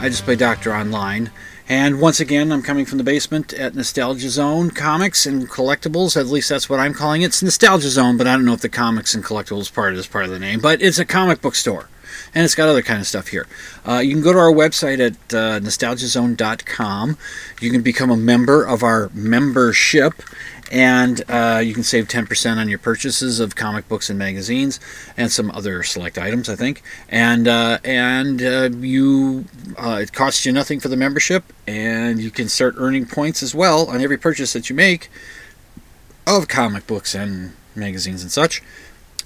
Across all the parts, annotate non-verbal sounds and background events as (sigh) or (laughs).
I just play doctor online. And once again, I'm coming from the basement at Nostalgia Zone Comics and Collectibles. At least that's what I'm calling it. It's Nostalgia Zone, but I don't know if the comics and collectibles part is part of the name. But it's a comic book store and it's got other kind of stuff here. Uh, you can go to our website at uh, nostalgiazone.com. You can become a member of our membership, and uh, you can save 10% on your purchases of comic books and magazines, and some other select items, I think. And uh, and uh, you, uh, it costs you nothing for the membership, and you can start earning points as well on every purchase that you make of comic books and magazines and such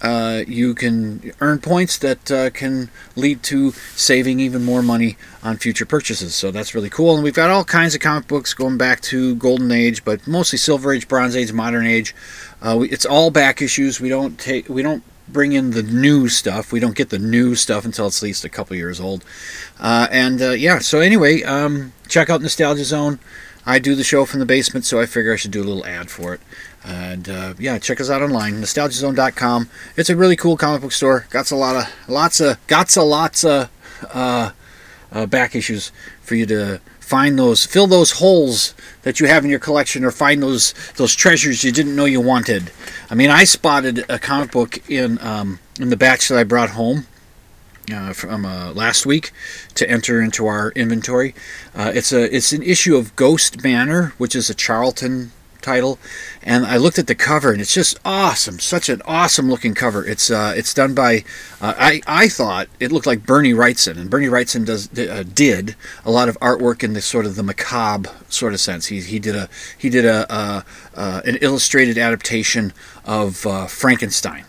uh, you can earn points that uh, can lead to saving even more money on future purchases. So that's really cool. And we've got all kinds of comic books going back to Golden Age, but mostly Silver Age, Bronze Age, Modern Age. Uh, we, it's all back issues. We don't take we don't bring in the new stuff. We don't get the new stuff until it's at least a couple years old. Uh, and uh, yeah, so anyway, um, check out Nostalgia Zone. I do the show from the basement, so I figure I should do a little ad for it. And uh, yeah, check us out online, nostalgiazone.com. It's a really cool comic book store. Got a lot of lots of got a lots of uh, uh, back issues for you to find those, fill those holes that you have in your collection, or find those those treasures you didn't know you wanted. I mean, I spotted a comic book in um, in the batch that I brought home. Uh, from uh, last week to enter into our inventory. Uh, it's a it's an issue of Ghost Manor, which is a Charlton title, and I looked at the cover, and it's just awesome. Such an awesome looking cover. It's uh, it's done by uh, I I thought it looked like Bernie Wrightson, and Bernie Wrightson does uh, did a lot of artwork in the sort of the macabre sort of sense. He he did a he did a uh, uh, an illustrated adaptation of uh, Frankenstein,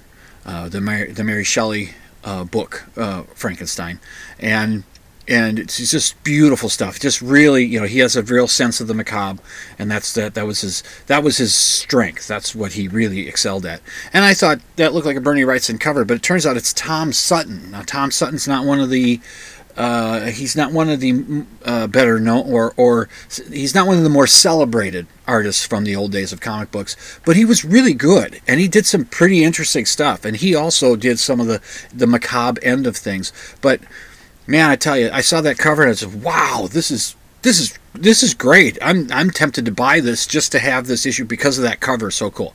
the Mary, the Mary Shelley Uh, book uh, Frankenstein, and and it's just beautiful stuff. Just really, you know, he has a real sense of the macabre, and that's that. That was his. That was his strength. That's what he really excelled at. And I thought that looked like a Bernie Wrightson cover, but it turns out it's Tom Sutton. Now, Tom Sutton's not one of the. Uh, he's not one of the uh, better known, or or he's not one of the more celebrated artists from the old days of comic books. But he was really good, and he did some pretty interesting stuff. And he also did some of the the macabre end of things. But man, I tell you, I saw that cover and I said, "Wow, this is this is this is great. I'm I'm tempted to buy this just to have this issue because of that cover. So cool."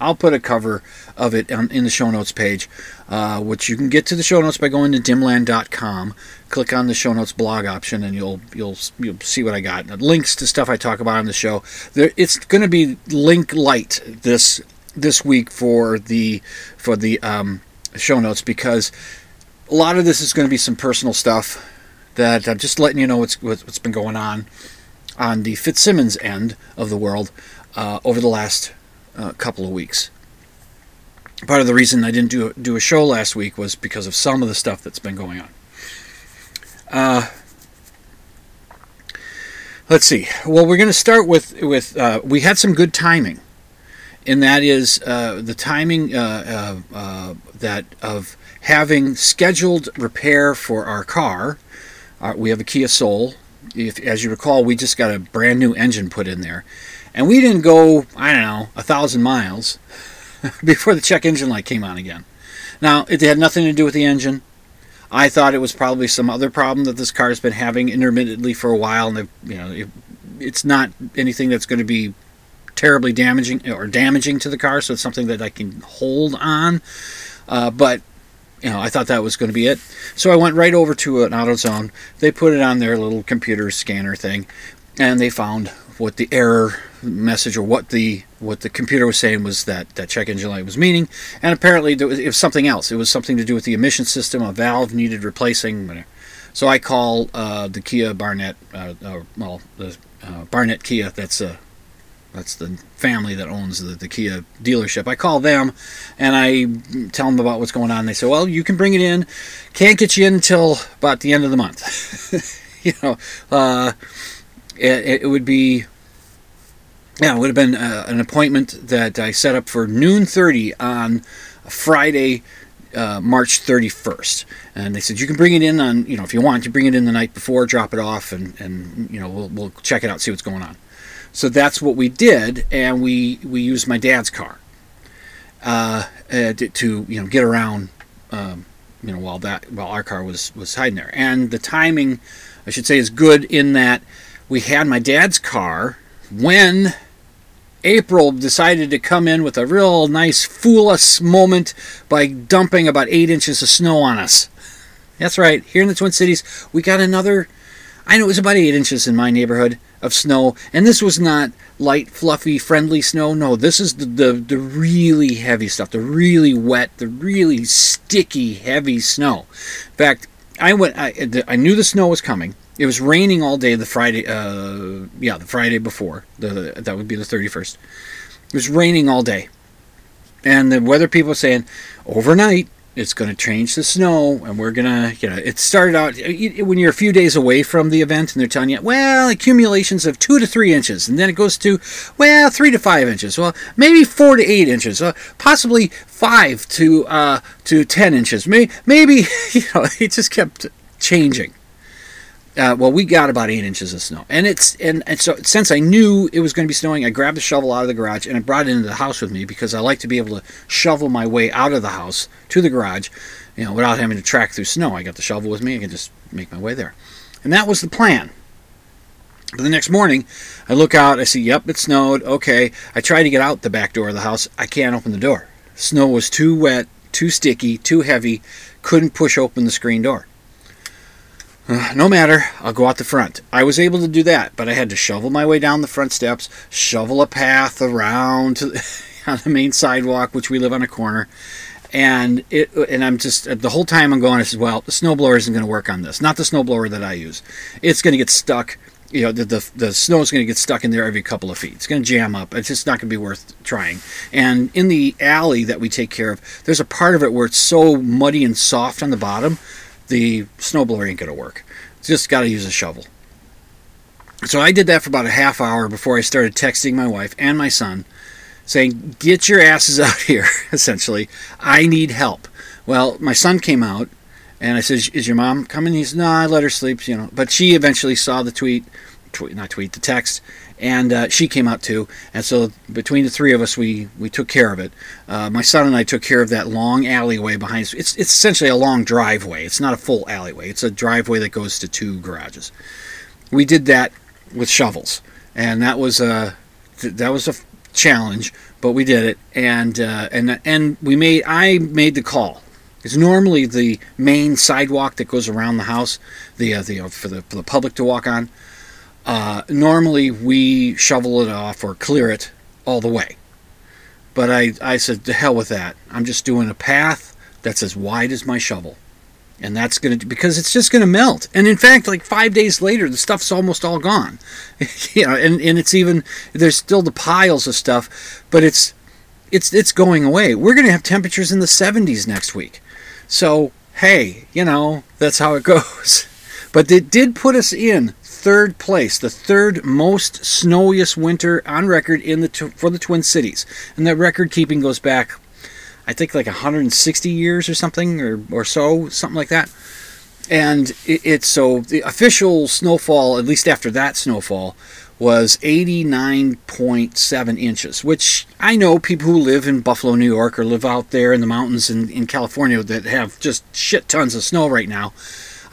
I'll put a cover of it on, in the show notes page, uh, which you can get to the show notes by going to dimland.com. Click on the show notes blog option, and you'll you'll you'll see what I got. Links to stuff I talk about on the show. There, it's going to be link light this this week for the for the um, show notes because a lot of this is going to be some personal stuff that I'm just letting you know what's what's been going on on the Fitzsimmons end of the world uh, over the last uh, couple of weeks. Part of the reason I didn't do a, do a show last week was because of some of the stuff that's been going on. Uh, let's see. Well, we're going to start with with uh, we had some good timing, and that is uh, the timing uh, that of having scheduled repair for our car. Uh, we have a Kia Soul. If, as you recall, we just got a brand new engine put in there, and we didn't go, I don't know, a thousand miles (laughs) before the check engine light came on again. Now, it had nothing to do with the engine. I thought it was probably some other problem that this car has been having intermittently for a while, and you know, it, it's not anything that's going to be terribly damaging or damaging to the car, so it's something that I can hold on. Uh, but you know, I thought that was going to be it. So I went right over to an AutoZone. They put it on their little computer scanner thing, and they found what the error message or what the what the computer was saying was that that check engine light was meaning. And apparently it was something else. It was something to do with the emission system. A valve needed replacing. So I call uh, the Kia Barnett, uh, uh, well, the uh, Barnett Kia. That's a that's the family that owns the, the Kia dealership. I call them and I tell them about what's going on. They say, well, you can bring it in. Can't get you in until about the end of the month. (laughs) you know, uh, it, it, would be, yeah, it would have been uh, an appointment that I set up for noon 30 on Friday, uh, March 31st. And they said, you can bring it in on, you know, if you want, you bring it in the night before, drop it off, and, and you know, we'll, we'll check it out, see what's going on. So that's what we did, and we we used my dad's car uh, uh, to, to, you know get around. Um, you know while that while our car was was hiding there, and the timing, I should say, is good in that we had my dad's car when April decided to come in with a real nice fool us moment by dumping about eight inches of snow on us. That's right, here in the Twin Cities, we got another. I know it was about eight inches in my neighborhood of snow, and this was not light, fluffy, friendly snow. No, this is the, the, the really heavy stuff, the really wet, the really sticky, heavy snow. In fact, I went. I, I knew the snow was coming. It was raining all day the Friday. Uh, yeah, the Friday before. The, that would be the thirty first. It was raining all day, and the weather people saying overnight it's going to change the snow and we're going to you know it started out when you're a few days away from the event and they're telling you well accumulations of two to three inches and then it goes to well three to five inches well maybe four to eight inches uh, possibly five to uh, to ten inches maybe maybe (laughs) you know it just kept changing uh, well, we got about eight inches of snow, and it's and, and so since I knew it was going to be snowing, I grabbed the shovel out of the garage and I brought it into the house with me because I like to be able to shovel my way out of the house to the garage, you know, without having to track through snow. I got the shovel with me; I can just make my way there, and that was the plan. But the next morning, I look out, I see, yep, it snowed. Okay, I try to get out the back door of the house. I can't open the door. Snow was too wet, too sticky, too heavy. Couldn't push open the screen door. (sighs) No matter, I'll go out the front. I was able to do that, but I had to shovel my way down the front steps, shovel a path around to, (laughs) on the main sidewalk, which we live on a corner. And it, and I'm just the whole time I'm going. I said, well, the snowblower isn't going to work on this. Not the snowblower that I use. It's going to get stuck. You know, the the, the snow is going to get stuck in there every couple of feet. It's going to jam up. It's just not going to be worth trying. And in the alley that we take care of, there's a part of it where it's so muddy and soft on the bottom the snowblower ain't going to work. Just got to use a shovel. So I did that for about a half hour before I started texting my wife and my son saying, Get your asses (laughs) out here, essentially. I need help. Well, my son came out and I said, Is your mom coming? He He's, No, I let her sleep, you know. But she eventually saw the tweet, tweet not tweet, the text, and uh, she came out too. And so between the three of us, we we took care of it. Uh, my son and I took care of that long alleyway behind us. It's it's essentially a long driveway. It's not a full alleyway. It's a driveway that goes to two garages. We did that with shovels, and that was a that was a challenge, but we did it. And uh, and and we made I made the call. It's normally the main sidewalk that goes around the house, the, uh, the for the for the public to walk on. Uh, normally we shovel it off or clear it all the way. But I, I said, to hell with that. I'm just doing a path that's as wide as my shovel. And that's going to, because it's just going to melt. And in fact, like five days later, the stuff's almost all gone. (laughs) you know, and, and it's even, there's still the piles of stuff, but it's, it's, it's going away. We're going to have temperatures in the 70s next week. So, hey, you know, that's how it (laughs) goes. But it did put us in third place, the third most snowiest winter on record in the for the Twin Cities, and that record keeping goes back, I think like 160 years or something, or or so, something like that. And it, it's so the official snowfall, at least after that snowfall, was 89.7 inches, which I know people who live in Buffalo, New York, or live out there in the mountains in, in California that have just shit tons of snow right now.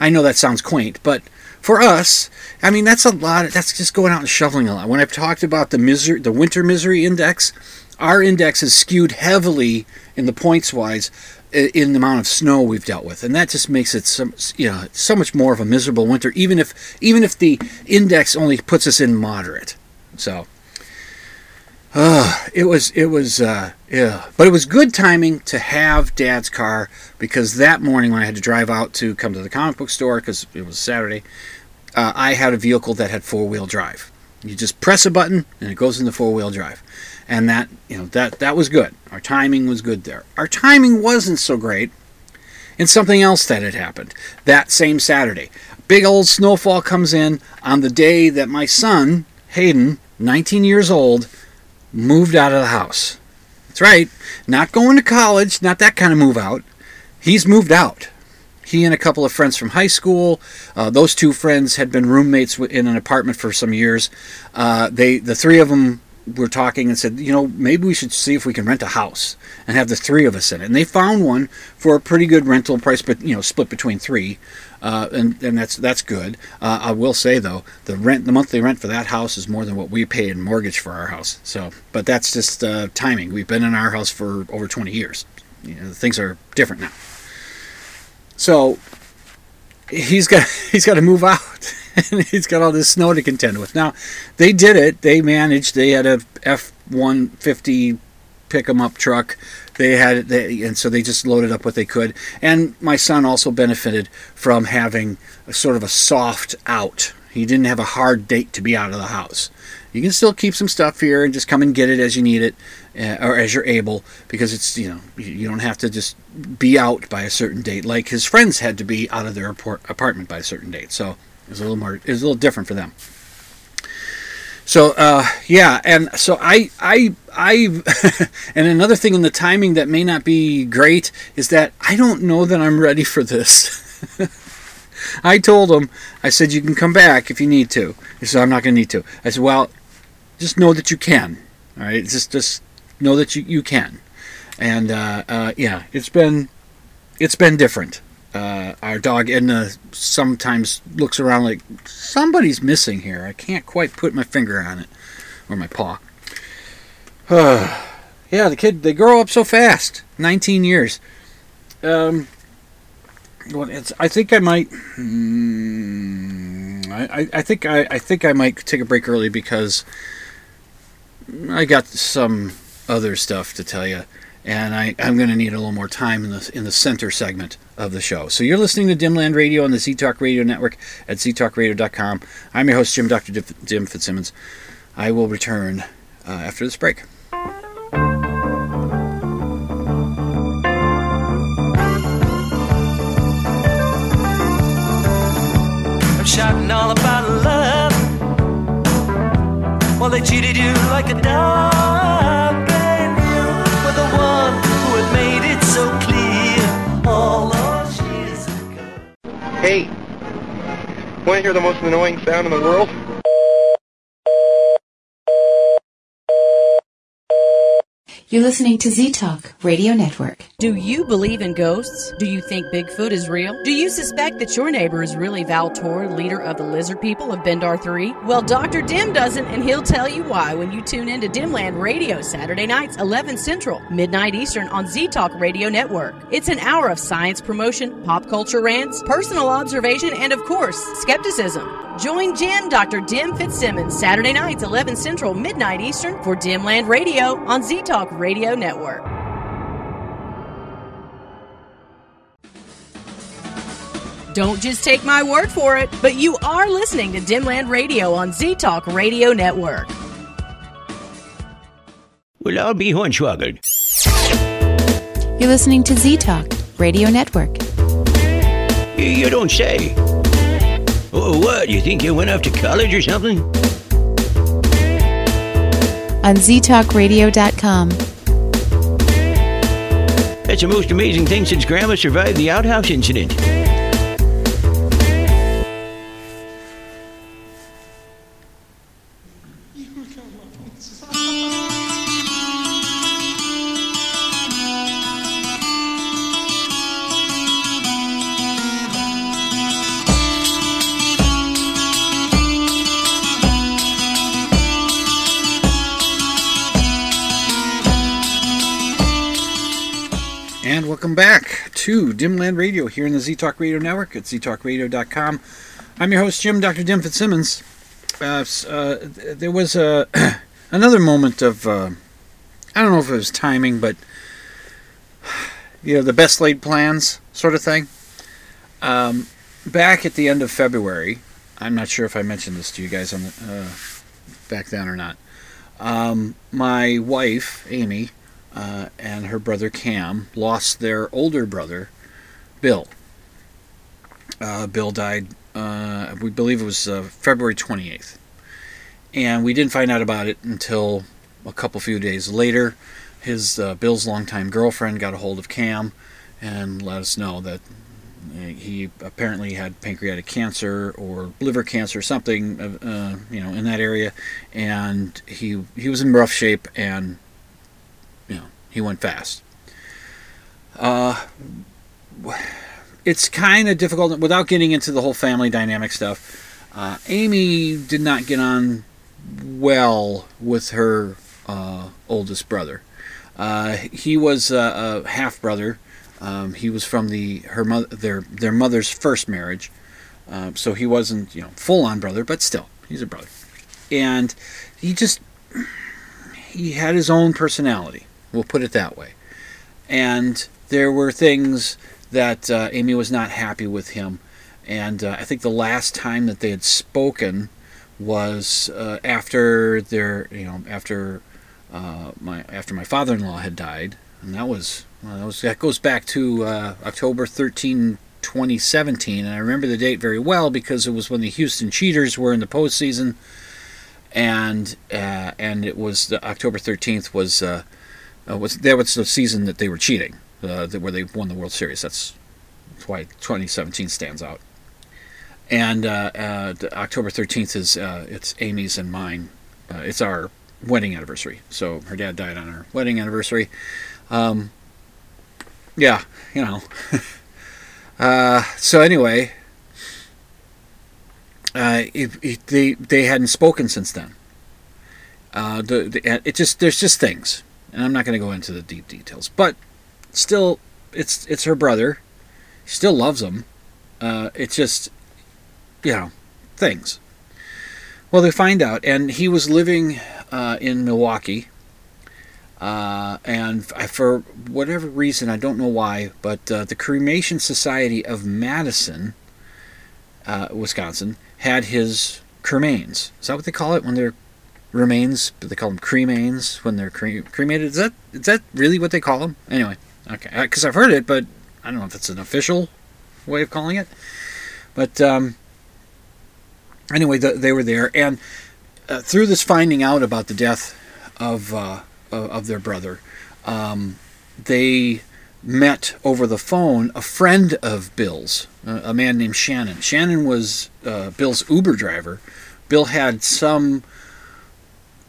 I know that sounds quaint, but for us, I mean, that's a lot. That's just going out and shoveling a lot. When I've talked about the misery, the winter misery index, our index is skewed heavily in the points wise in the amount of snow we've dealt with, and that just makes it some you know so much more of a miserable winter. Even if even if the index only puts us in moderate, so. Uh, it was it was uh, yeah, but it was good timing to have Dad's car because that morning when I had to drive out to come to the comic book store because it was Saturday, uh, I had a vehicle that had four wheel drive. You just press a button and it goes into four wheel drive and that you know that that was good. Our timing was good there. Our timing wasn't so great in something else that had happened that same Saturday. Big old snowfall comes in on the day that my son Hayden, 19 years old, moved out of the house. That's right, not going to college, not that kind of move out. He's moved out. He and a couple of friends from high school. Uh, those two friends had been roommates in an apartment for some years. Uh, they, the three of them were talking and said, you know, maybe we should see if we can rent a house and have the three of us in it. And they found one for a pretty good rental price, but you know, split between three, uh, and and that's that's good. Uh, I will say though, the rent, the monthly rent for that house is more than what we pay in mortgage for our house. So, but that's just uh, timing. We've been in our house for over 20 years. You know, things are different now. So he's got (laughs) he's got to move out. and (laughs) he's got all this snow to contend with. Now, they did it. They managed. They had a F one fifty pick 'em up truck. They had they, and so they just loaded up what they could. And my son also benefited from having a sort of a soft out. He didn't have a hard date to be out of the house. You can still keep some stuff here and just come and get it as you need it, uh, or as you're able, because it's you know you don't have to just be out by a certain date like his friends had to be out of their apartment by a certain date. So it was a little more. It was a little different for them. So uh, yeah, and so I I I (laughs) and another thing in the timing that may not be great is that I don't know that I'm ready for this. (laughs) I told him I said you can come back if you need to. He said I'm not going to need to. I said well, just know that you can. All right, just just know that you you can. And uh, uh, yeah, it's been it's been different uh, our dog Edna sometimes looks around like somebody's missing here. I can't quite put my finger on it or my paw. (sighs) yeah, the kid they grow up so fast. 19 years. Um, well, it's. I think I might. Mm, I, I think I, I think I might take a break early because I got some other stuff to tell you and I, am going to need a little more time in the in the center segment of the show. So you're listening to Dimland Radio on the Z Talk Radio Network at ztalkradio.com. I'm your host, Jim Dr. Jim Fitzsimmons. I will return uh, after this break. I'm shouting all about love. Well, they cheated you like a dog. Hey, want to hear the most annoying sound in the world? You're listening to Z Talk Radio Network. Do you believe in ghosts? Do you think Bigfoot is real? Do you suspect that your neighbor is really Valtor, leader of the lizard people of Bendar 3? Well, Dr. Dim doesn't, and he'll tell you why when you tune in to Dimland Radio Saturday nights, 11 Central, midnight Eastern on Z Talk Radio Network. It's an hour of science promotion, pop culture rants, personal observation, and of course, skepticism. Join Jim, Dr. Dim Fitzsimmons, Saturday nights, 11 Central, midnight Eastern for Dimland Radio on Z Talk Radio. Radio Network. Don't just take my word for it, but you are listening to Dimland Radio on Z Talk Radio Network. Well, I'll be hornswoggled. You're listening to Z Talk Radio Network. You don't say. Oh, what? You think you went off to college or something? On ztalkradio.com that's the most amazing thing since Grandma survived the outhouse incident. To Dimland Radio here in the Z Talk Radio Network at ztalkradio.com. I'm your host, Jim, Dr. Dim Fitzsimmons. Uh, uh, there was uh, (clears throat) another moment of, uh, I don't know if it was timing, but, (sighs) you know, the best laid plans sort of thing. Um, back at the end of February, I'm not sure if I mentioned this to you guys on the, uh, back then or not. Um, my wife, Amy, uh, and her brother Cam lost their older brother, Bill. Uh, Bill died, uh, we believe it was uh, February 28th. And we didn't find out about it until a couple few days later. His uh, Bill's longtime girlfriend got a hold of Cam and let us know that he apparently had pancreatic cancer or liver cancer, or something, uh, you know, in that area, and he he was in rough shape, and he went fast. Uh, it's kind of difficult without getting into the whole family dynamic stuff. Uh, Amy did not get on well with her uh, oldest brother. Uh, he was a, a half brother. Um, he was from the her mother their their mother's first marriage, um, so he wasn't you know full on brother, but still he's a brother. And he just he had his own personality. We'll put it that way. And there were things that uh, Amy was not happy with him. And uh, I think the last time that they had spoken was uh, after their, you know, after uh, my after my father-in-law had died, and that was well, that was that goes back to uh, October 13, 2017, and I remember the date very well because it was when the Houston Cheaters were in the postseason, and uh, and it was the October 13th was was that was the season that they were cheating uh, where they won the World Series. That's, why 2017 stands out. And uh, uh, October 13th is uh, it's Amy's and mine. Uh, it's our wedding anniversary. So her dad died on our wedding anniversary. Um, yeah, you know. (laughs) Uh, so anyway, it, it, they they hadn't spoken since then. The, the, it just there's just things, and I'm not going to go into the deep details, but still, it's it's her brother. She still loves him. Uh, it's just, you know, things. Well, they find out, and he was living uh, in Milwaukee. Uh, and for whatever reason, I don't know why, but uh, the Cremation Society of Madison, uh, Wisconsin, had his cremains. Is that what they call it when they're remains? but They call them cremains when they're cre- cremated. Is that is that really what they call them? Anyway, Okay, because I've heard it, but I don't know if it's an official way of calling it. But um, anyway, the, they were there, and uh, through this finding out about the death of uh, of their brother, um, they met over the phone a friend of Bill's, a man named Shannon. Shannon was uh, Bill's Uber driver. Bill had some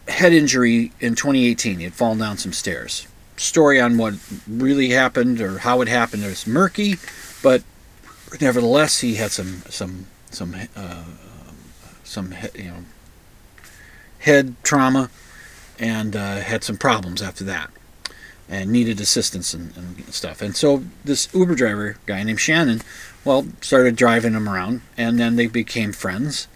head injury in 2018. He had fallen down some stairs story on what really happened or how it happened is murky, but nevertheless, he had some some some uh, some you know head trauma and uh, had some problems after that and needed assistance and, and, stuff. And so this Uber driver guy named Shannon, well, started driving him around, and then they became friends.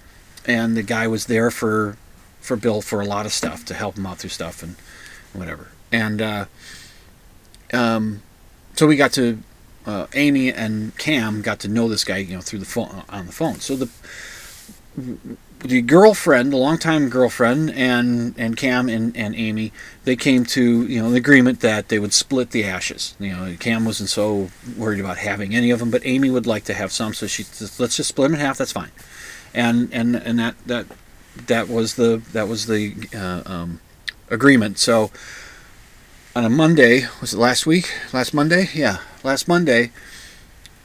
And the guy was there for for Bill for a lot of stuff to help him out through stuff and whatever and uh, um, so we got to uh, Amy and Cam got to know this guy, you know, through the phone on the phone. So the the girlfriend, the longtime girlfriend, and and Cam and, and Amy, they came to you know an agreement that they would split the ashes. You know, Cam wasn't so worried about having any of them, but Amy would like to have some, so she said, let's just split them in half. That's fine. And and and that that that was the that was the uh, um, agreement. So on a Monday, was it last week? Last Monday? Yeah, last Monday,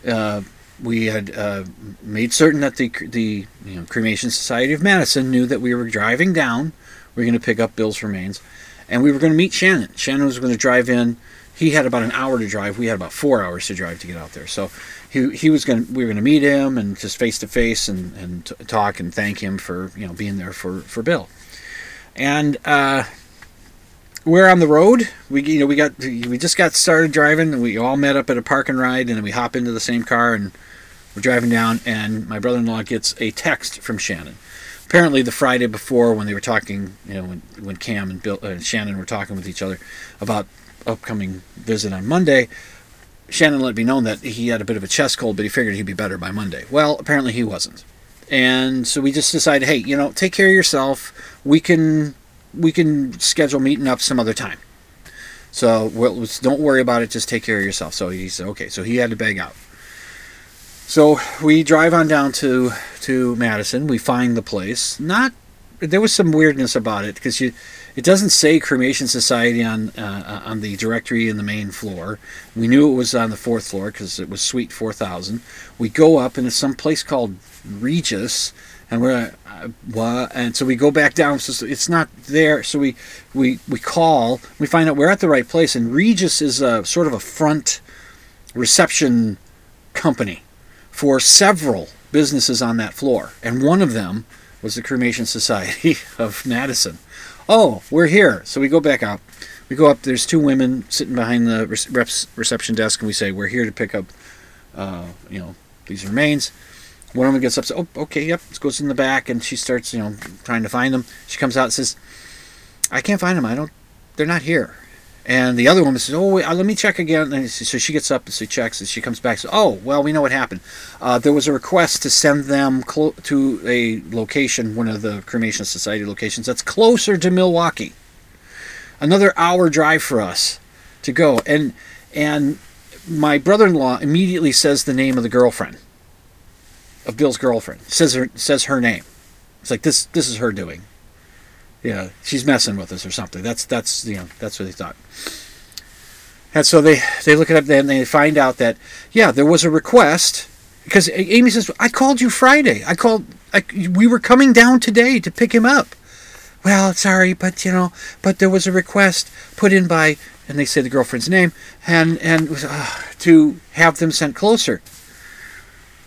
uh, we had uh, made certain that the the you know, Cremation Society of Madison knew that we were driving down. We were going to pick up Bill's remains, and we were going to meet Shannon. Shannon was going to drive in. He had about an hour to drive. We had about four hours to drive to get out there. So he, he was going. We were to meet him and just face to face and and t- talk and thank him for you know being there for for Bill. And uh, we're on the road. We you know we got we just got started driving, and we all met up at a park and ride, and we hop into the same car and we're driving down, and my brother-in-law gets a text from Shannon. Apparently, the Friday before, when they were talking, you know, when, when Cam and Bill uh, Shannon were talking with each other about upcoming visit on Monday, Shannon let me know that he had a bit of a chest cold, but he figured he'd be better by Monday. Well, apparently he wasn't, and so we just decided, hey, you know, take care of yourself. We can we can schedule meeting up some other time. So well, don't worry about it. Just take care of yourself. So he said, okay. So he had to beg out. So we drive on down to to Madison. We find the place. Not there was some weirdness about it because you it doesn't say cremation society on uh, on the directory in the main floor. We knew it was on the fourth floor because it was suite four thousand. We go up and it's some place called Regus, and we're uh, what? And so we go back down. So it's not there. So we we we call. We find out we're at the right place, and Regus is a sort of a front reception company for several businesses on that floor, and one of them was the Cremation Society (laughs) of Madison. Oh, we're here. So we go back up. We go up. There's two women sitting behind the reps reception desk, and we say, "We're here to pick up, uh, you know, these remains." One of them gets up. So, oh, okay, yep. Goes in the back, and she starts, you know, trying to find them. She comes out and says, "I can't find them. I don't. They're not here." And the other woman says, "Oh, wait, uh, let me check again." And so she gets up and she checks, and she comes back. And says, "Oh, well, we know what happened. Uh, there was a request to send them clo- to a location, one of the cremation society locations that's closer to Milwaukee. Another hour drive for us to go." And and my brother-in-law immediately says the name of the girlfriend of Bill's girlfriend. Says her says her name. It's like this. This is her doing yeah, she's messing with us or something. That's that's you know that's what they thought. And so they they look it up and they find out that yeah there was a request because Amy says I called you Friday. I called I, we were coming down today to pick him up. Well, sorry, but you know, but there was a request put in by and they say the girlfriend's name and and uh, to have them sent closer.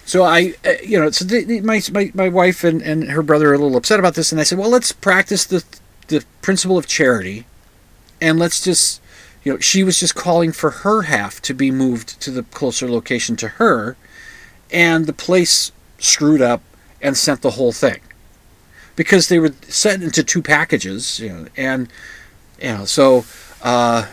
So I, uh, you know, so the, the, my, my my wife and, and her brother are a little upset about this, and I said, well, let's practice the the principle of charity, and let's just, you know, she was just calling for her half to be moved to the closer location to her, and the place screwed up and sent the whole thing, because they were sent into two packages, you know, and you know, so uh,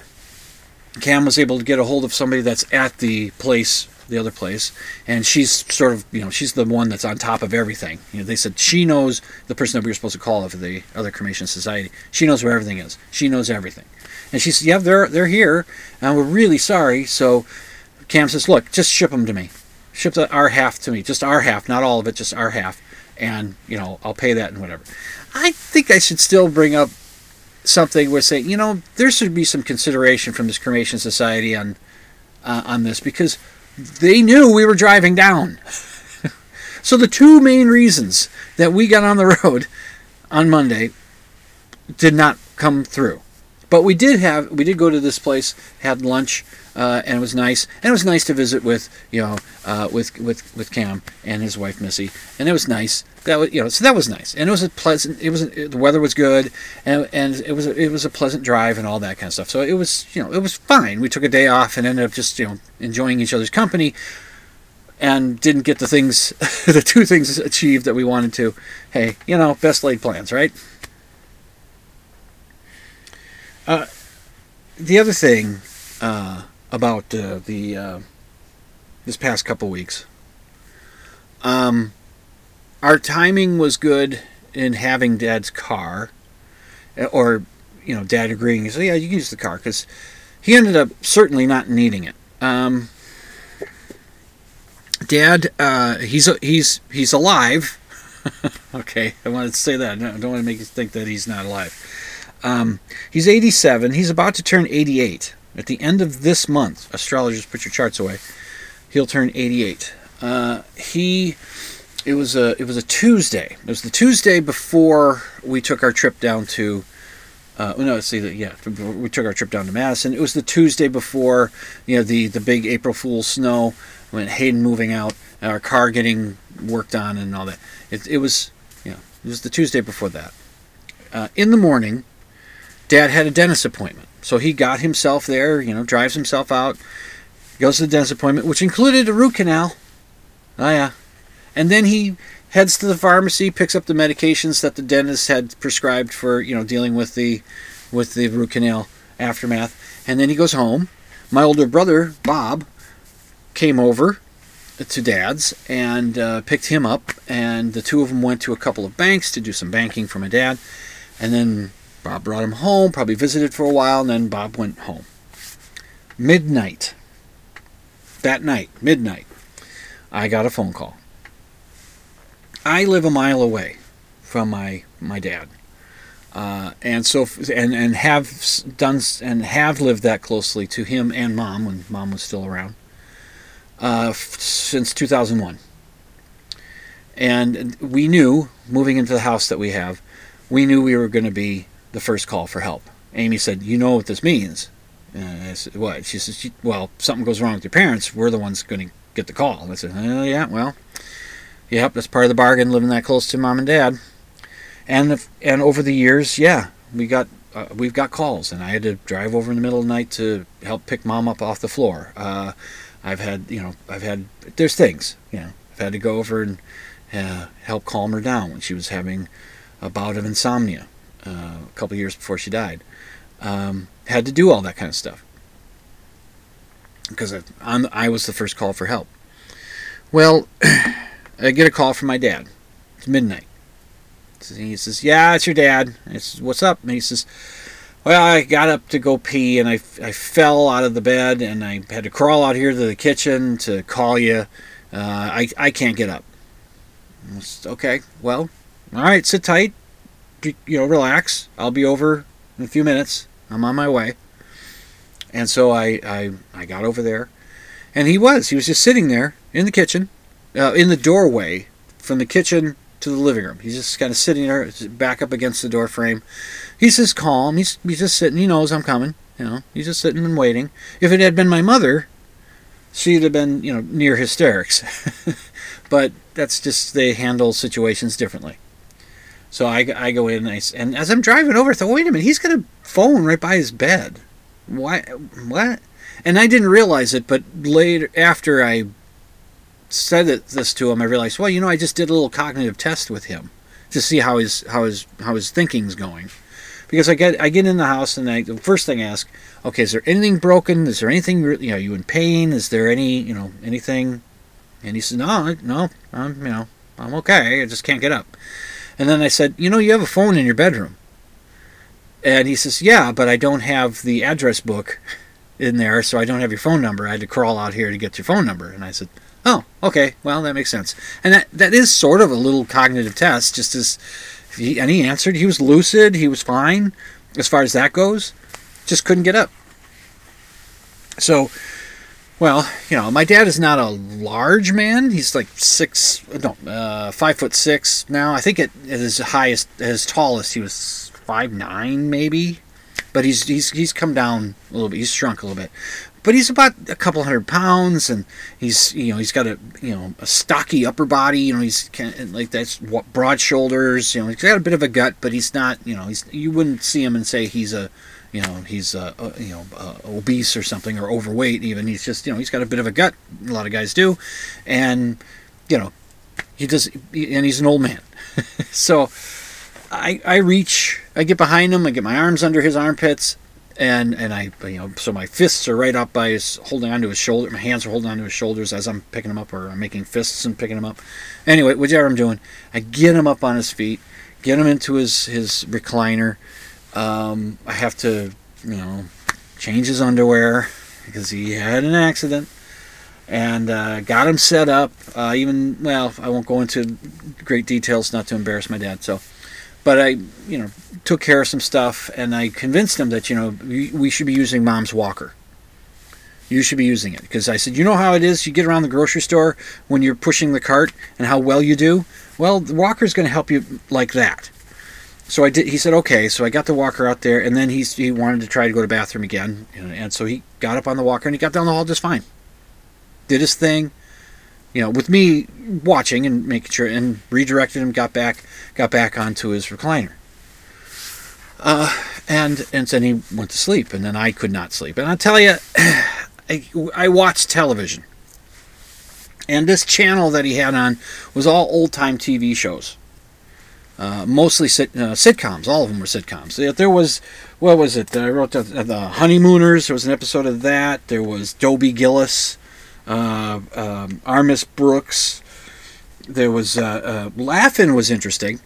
Cam was able to get a hold of somebody that's at the place the other place, and she's sort of you know she's the one that's on top of everything. You know, they said she knows the person that we were supposed to call for the other cremation society. She knows where everything is. She knows everything, and she said, "Yeah, they're they're here, and we're really sorry." So Cam says, "Look, just ship them to me. Ship the, our half to me, just our half, not all of it, just our half, and you know I'll pay that and whatever." I think I should still bring up something where say, you know, there should be some consideration from this cremation society on uh, on this because they knew we were driving down. so the two main reasons that we got on the (laughs) road on Monday did not come through. But we did have we did go to this place, had lunch, uh, and it was nice. And it was nice to visit with you know uh, with with with Cam and his wife Missy, and it was nice. That was you know so that was nice, and it was a pleasant. It was a, the weather was good, and and it was a, it was a pleasant drive and all that kind of stuff. So it was you know it was fine. We took a day off and ended up just you know enjoying each other's company, and didn't get the things (laughs) the two things achieved that we wanted to. Hey, you know best laid plans, right? Uh, the other thing. Uh, about uh, the uh, this past couple weeks. Um, our timing was good in having Dad's car, uh, or you know, Dad agreeing. So yeah, you can use the car because he ended up certainly not needing it. Um, Dad, uh, he's he's he's alive. (laughs) okay, I wanted to say that. I don't want to make you think that he's not alive. Um, he's 87. He's about to turn 88. At the end of this month, astrologers, put your charts away. He'll turn 88. Uh, he, it was a it was a Tuesday. It was the Tuesday before we took our trip down to. Uh, no, let's see. Yeah, we took our trip down to Madison. It was the Tuesday before, you know, the the big April Fool's snow, when Hayden moving out, our car getting worked on, and all that. It, it was, you know, it was the Tuesday before that. Uh, in the morning, Dad had a dentist appointment. So he got himself there, you know, drives himself out, goes to the dentist appointment, which included a root canal. Oh, yeah. And then he heads to the pharmacy, picks up the medications that the dentist had prescribed for, you know, dealing with the with the root canal aftermath. And then he goes home. My older brother, Bob, came over to dad's and uh, picked him up, and the two of them went to a couple of banks to do some banking for my dad. And then Bob brought him home, probably visited for a while, and then Bob went home. Midnight. That night, midnight, I got a phone call. I live a mile away from my my dad, uh, and so and and have done and have lived that closely to him and mom when mom was still around uh, f- since 2001. And we knew moving into the house that we have, we knew we were going to be the first call for help. Amy said, "You know what this means?" Uh, I said, "What?" She says, "Well, something goes wrong with your parents. We're the ones going to get the call." And I said, "Oh yeah, well." Yep, that's part of the bargain living that close to mom and dad. And if, and over the years, yeah, we got uh, we've got calls, and I had to drive over in the middle of the night to help pick mom up off the floor. Uh, I've had you know I've had there's things you know I've had to go over and uh, help calm her down when she was having a bout of insomnia uh, a couple years before she died. Um, had to do all that kind of stuff because I, I was the first call for help. Well. (clears throat) I get a call from my dad. It's midnight. He says, "Yeah, it's your dad." I says, "What's up?" And he says, "Well, I got up to go pee, and I, I fell out of the bed, and I had to crawl out here to the kitchen to call you. Uh, I I can't get up." Said, okay, well, all right, sit tight. You know, relax. I'll be over in a few minutes. I'm on my way. And so I I, I got over there, and he was he was just sitting there in the kitchen uh, in the doorway from the kitchen to the living room. He's just kind of sitting there, back up against the door frame. He's just calm. He's he's just sitting. He knows I'm coming. You know, he's just sitting and waiting. If it had been my mother, she'd have been you know near hysterics. (laughs) but that's just they handle situations differently. So I, I go in and, I, and as I'm driving over, I thought, wait a minute, he's got a phone right by his bed. Why? What? And I didn't realize it, but later after I said this to him, I realized, well, you know, I just did a little cognitive test with him to see how his how his how his thinking's going. Because I get I get in the house and I, the first thing I ask, okay, is there anything broken? Is there anything you know? Are you in pain? Is there any you know anything? And he says, no, no, I'm you know I'm okay. I just can't get up. And then I said, you know, you have a phone in your bedroom. And he says, yeah, but I don't have the address book in there, so I don't have your phone number. I had to crawl out here to get your phone number. And I said, Oh, okay. Well, that makes sense. And that that is sort of a little cognitive test. Just as, he, and he answered. He was lucid. He was fine as far as that goes. Just couldn't get up. So, well, you know, my dad is not a large man. He's like six, no, uh, five foot six now. I think at, his highest, at his tallest, he was five nine maybe. But he's he's he's come down a little bit. He's shrunk a little bit but he's about a couple hundred pounds, and he's you know he's got a you know a stocky upper body. You know he's kind of, like that's broad shoulders. You know he's got a bit of a gut, but he's not you know he's you wouldn't see him and say he's a you know he's a, a you know uh, obese or something or overweight even. He's just you know he's got a bit of a gut. A lot of guys do, and you know he does, and he's an old man. (laughs) so I I reach, I get behind him, I get my arms under his armpits, and and I you know so my fists are right up by his holding onto his shoulder my hands are holding onto his shoulders as I'm picking him up or I'm making fists and picking him up anyway whichever I'm doing I get him up on his feet get him into his his recliner um, I have to you know change his underwear because he had an accident and uh, got him set up uh, even well I won't go into great details not to embarrass my dad so but I, you know, took care of some stuff, and I convinced him that you know we, we should be using mom's walker. You should be using it because I said, you know how it is. You get around the grocery store when you're pushing the cart, and how well you do. Well, the walker is going to help you like that. So I did. He said, okay. So I got the walker out there, and then he's he wanted to try to go to the bathroom again, and so he got up on the walker and he got down the hall just fine. Did his thing you know, with me watching and making sure, and redirected him, got back, got back onto his recliner. Uh, And and then he went to sleep, and then I could not sleep. And I tell you, (clears throat) I, I watched television, and this channel that he had on was all old time TV shows. Uh, mostly sit, uh, sitcoms. All of them were sitcoms. There- was, what was it? I wrote the, the Honeymooners. There was an episode of that. There was Dobie Gillis, uh, um, Our Miss Brooks. There was uh, uh, Laugh-In was interesting.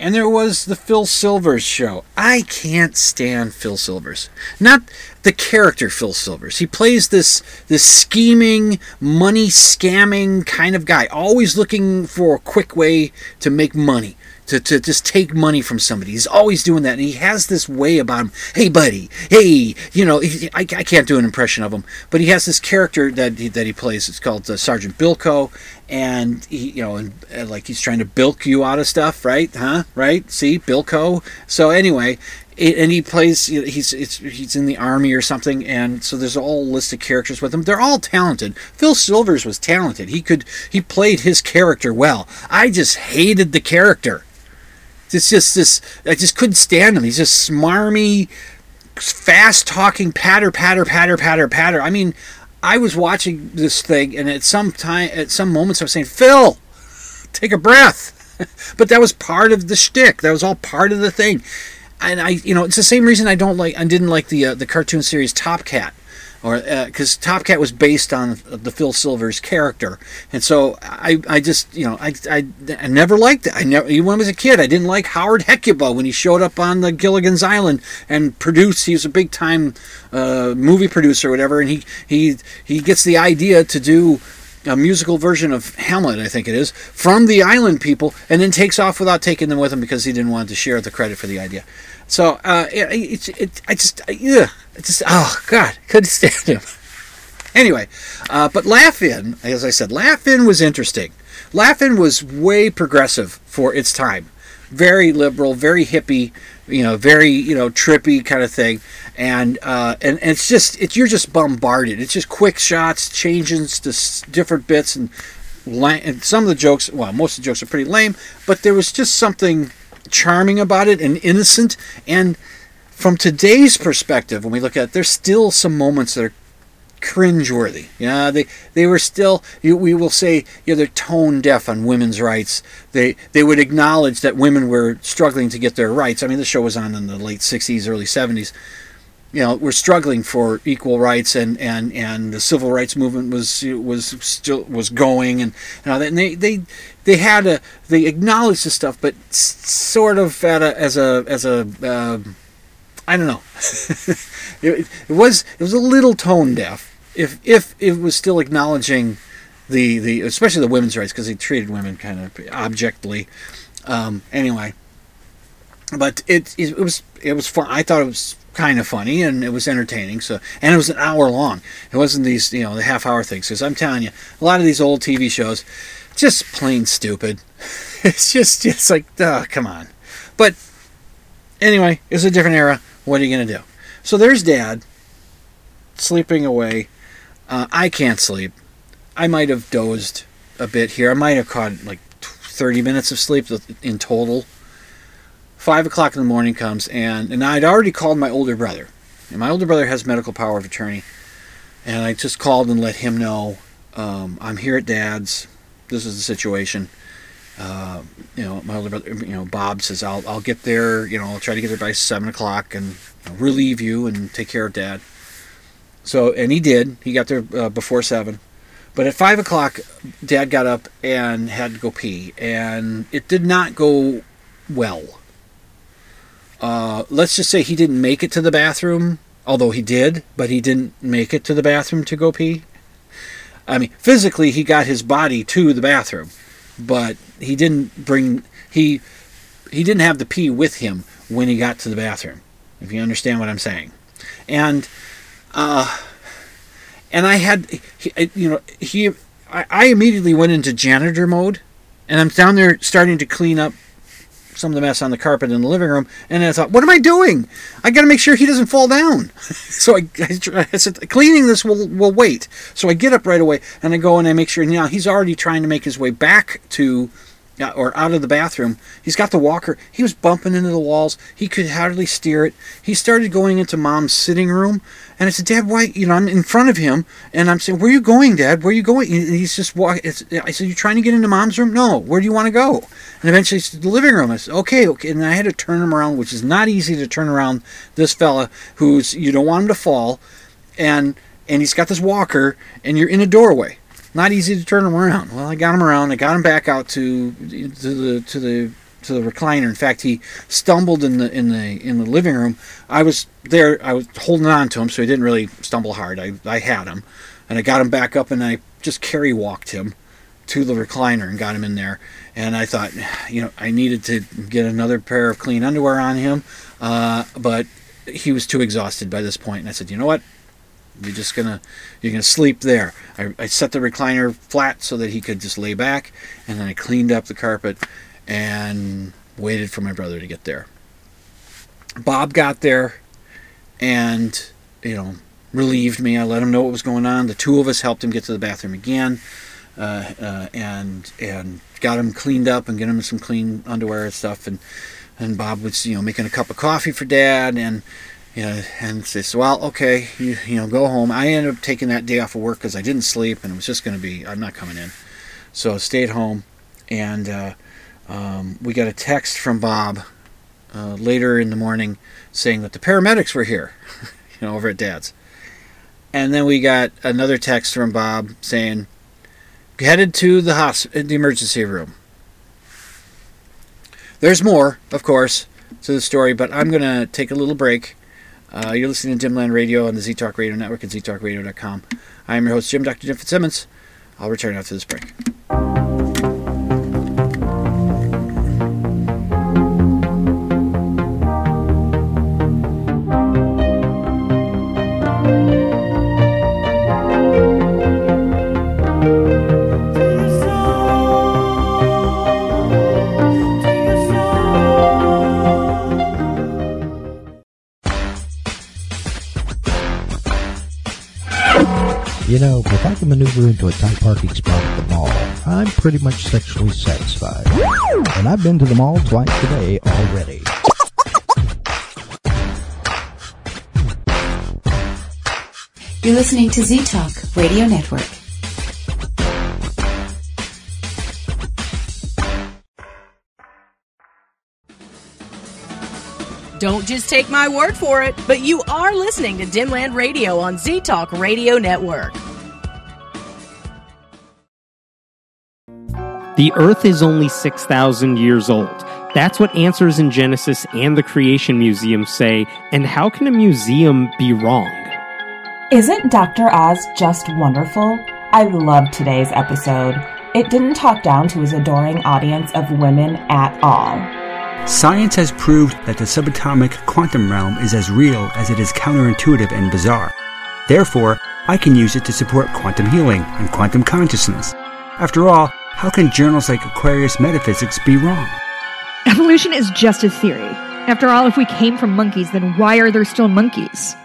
And there was the Phil Silvers show. I can't stand Phil Silvers. Not the character Phil Silvers. He plays this this scheming, money scamming kind of guy, always looking for a quick way to make money. To, to just take money from somebody. He's always doing that. And he has this way about him. Hey, buddy. Hey, you know, I, I can't do an impression of him, but he has this character that he, that he plays. It's called uh, Sergeant Bilko. And, he, you know, and, uh, like he's trying to bilk you out of stuff, right? Huh? Right? See? Bilko. So, anyway, and he plays he's he's in the army or something and so there's a whole list of characters with him. They're all talented. Phil silvers was talented. He could he played his character well. I just hated the character. It's just this i just couldn't stand him. He's just smarmy fast talking patter patter patter patter patter. I mean i was watching this thing and at some time at some moments i was saying phil take a breath. (laughs) But that was part of the shtick. That was all part of the thing and I, you know, it's the same reason I don't like, I didn't like the uh, the cartoon series Top Cat, or because Top Cat was based on the Phil Silvers character, and so I, I just, you know, I, I, I never liked it. I never, even when I was a kid, I didn't like Howard Hecuba when he showed up on the Gilligan's Island and produced. He was a big time uh, movie producer, or whatever, and he he he gets the idea to do a musical version of Hamlet, I think it is, from the island people, and then takes off without taking them with him because he didn't want to share the credit for the idea. So uh, it, it's it, I just yeah, it just oh god, (laughs) couldn't stand him. Anyway, uh, but Laugh In, as I said, Laugh In was interesting. Laugh In was way progressive for its time, very liberal, very hippie, you know, very you know trippy kind of thing, and uh, and, and it's just it's you're just bombarded. It's just quick shots, changes to different bits, and, and some of the jokes. Well, most of the jokes are pretty lame, but there was just something charming about it and innocent. And from today's perspective, when we look at it, there's still some moments that are cringeworthy. Yeah, they they were still. You, we will say, yeah, they're tone deaf on women's rights. They they would acknowledge that women were struggling to get their rights. I mean, the show was on in the late '60s, early '70s. You know, we're struggling for equal rights, and, and, and the civil rights movement was was still was going, and you know, and they they they had a they acknowledged the stuff, but sort of at a as a as a uh, I don't know. (laughs) it, it was it was a little tone deaf. If if it was still acknowledging the the especially the women's rights because they treated women kind of objectly. Um, anyway, but it, it was it was fun. I thought it was kind of funny and it was entertaining. So and it was an hour long. It wasn't these you know the half hour things. Because I'm telling you, a lot of these old TV shows just plain stupid. (laughs) It's just it's like oh come on. But anyway, it's a different era. What are you gonna do? So there's Dad sleeping away. Uh, I can't sleep. I might have dozed a bit here. I might have caught like 30 minutes of sleep in total. Five o'clock in the morning comes, and, and I'd already called my older brother. And my older brother has medical power of attorney. And I just called and let him know um, I'm here at Dad's. This is the situation. Uh, you know, my older brother, you know, Bob says I'll I'll get there. You know, I'll try to get there by seven o'clock and you know, relieve you and take care of Dad. So, and he did. He got there uh, before seven. But at five o'clock, Dad got up and had to go pee, and it did not go well. Uh, let's just say he didn't make it to the bathroom, although he did, but he didn't make it to the bathroom to go pee. I mean, physically, he got his body to the bathroom, but he didn't bring he he didn't have the pee with him when he got to the bathroom. If you understand what I'm saying, and uh, and I had you know he I, immediately went into janitor mode, and I'm down there starting to clean up some of the mess on the carpet in the living room, and I thought, what am I doing? I got to make sure he doesn't fall down. (laughs) so I, I, I said, cleaning this will will wait. So I get up right away and I go and I make sure. Now he's already trying to make his way back to or out of the bathroom. He's got the walker. He was bumping into the walls. He could hardly steer it. He started going into mom's sitting room, and I said, "Dad, why?" You know, I'm in front of him, and I'm saying, "Where are you going, Dad? Where are you going?" And he's just walking. I said, "You're trying to get into mom's room?" No. Where do you want to go? And eventually, it's the living room. I said, "Okay, okay." And I had to turn him around, which is not easy to turn around this fella who's you don't want him to fall, and and he's got this walker, and you're in a doorway not easy to turn him around. Well, I got him around. I got him back out to to the to the to the recliner. In fact, he stumbled in the in the in the living room. I was there. I was holding on to him, so he didn't really stumble hard. I I had him, and I got him back up, and I just carry walked him to the recliner and got him in there. And I thought, (sighs) you know, I needed to get another pair of clean underwear on him, uh, but he was too exhausted by this point. And I said, you know what? You're just gonna you're gonna sleep there. I, I set the recliner flat so that he could just lay back, and then I cleaned up the carpet and waited for my brother to get there. Bob got there, and you know relieved me. I let him know what was going on. The two of us helped him get to the bathroom again, uh, uh, and and got him cleaned up and get him some clean underwear and stuff. And and Bob was you know making a cup of coffee for Dad and you know, and says, well, okay, you, you know, go home. I ended up taking that day off of work because I didn't sleep and it was just going to be, I'm not coming in. So I stayed home and uh, um, we got a text from Bob uh, later in the morning saying that the paramedics were here, (laughs) you know, over at Dad's. And then we got another text from Bob saying, headed to the hospital, the emergency room. There's more, of course, to the story, but I'm going to take a little break uh, you're listening to Dimland Radio on the Z Talk Radio Network at ztalkradio.com. I am your host, Jim Dr. Dim Fitzsimmons. I'll return after this break. If I can maneuver into a tight parking spot at the mall, I'm pretty much sexually satisfied. And I've been to the mall twice today already. You're listening to Z Talk Radio Network. Don't just take my word for it, but you are listening to Dimland Radio on Z Talk Radio Network. The Earth is only 6,000 years old. That's what Answers in Genesis and the Creation Museum say, and how can a museum be wrong? Isn't Dr. Oz just wonderful? I loved today's episode. It didn't talk down to his adoring audience of women at all. Science has proved that the subatomic quantum realm is as real as it is counterintuitive and bizarre. Therefore, I can use it to support quantum healing and quantum consciousness. After all, how can journals like Aquarius Metaphysics be wrong? Evolution is just a theory. After all, if we came from monkeys, then why are there still monkeys?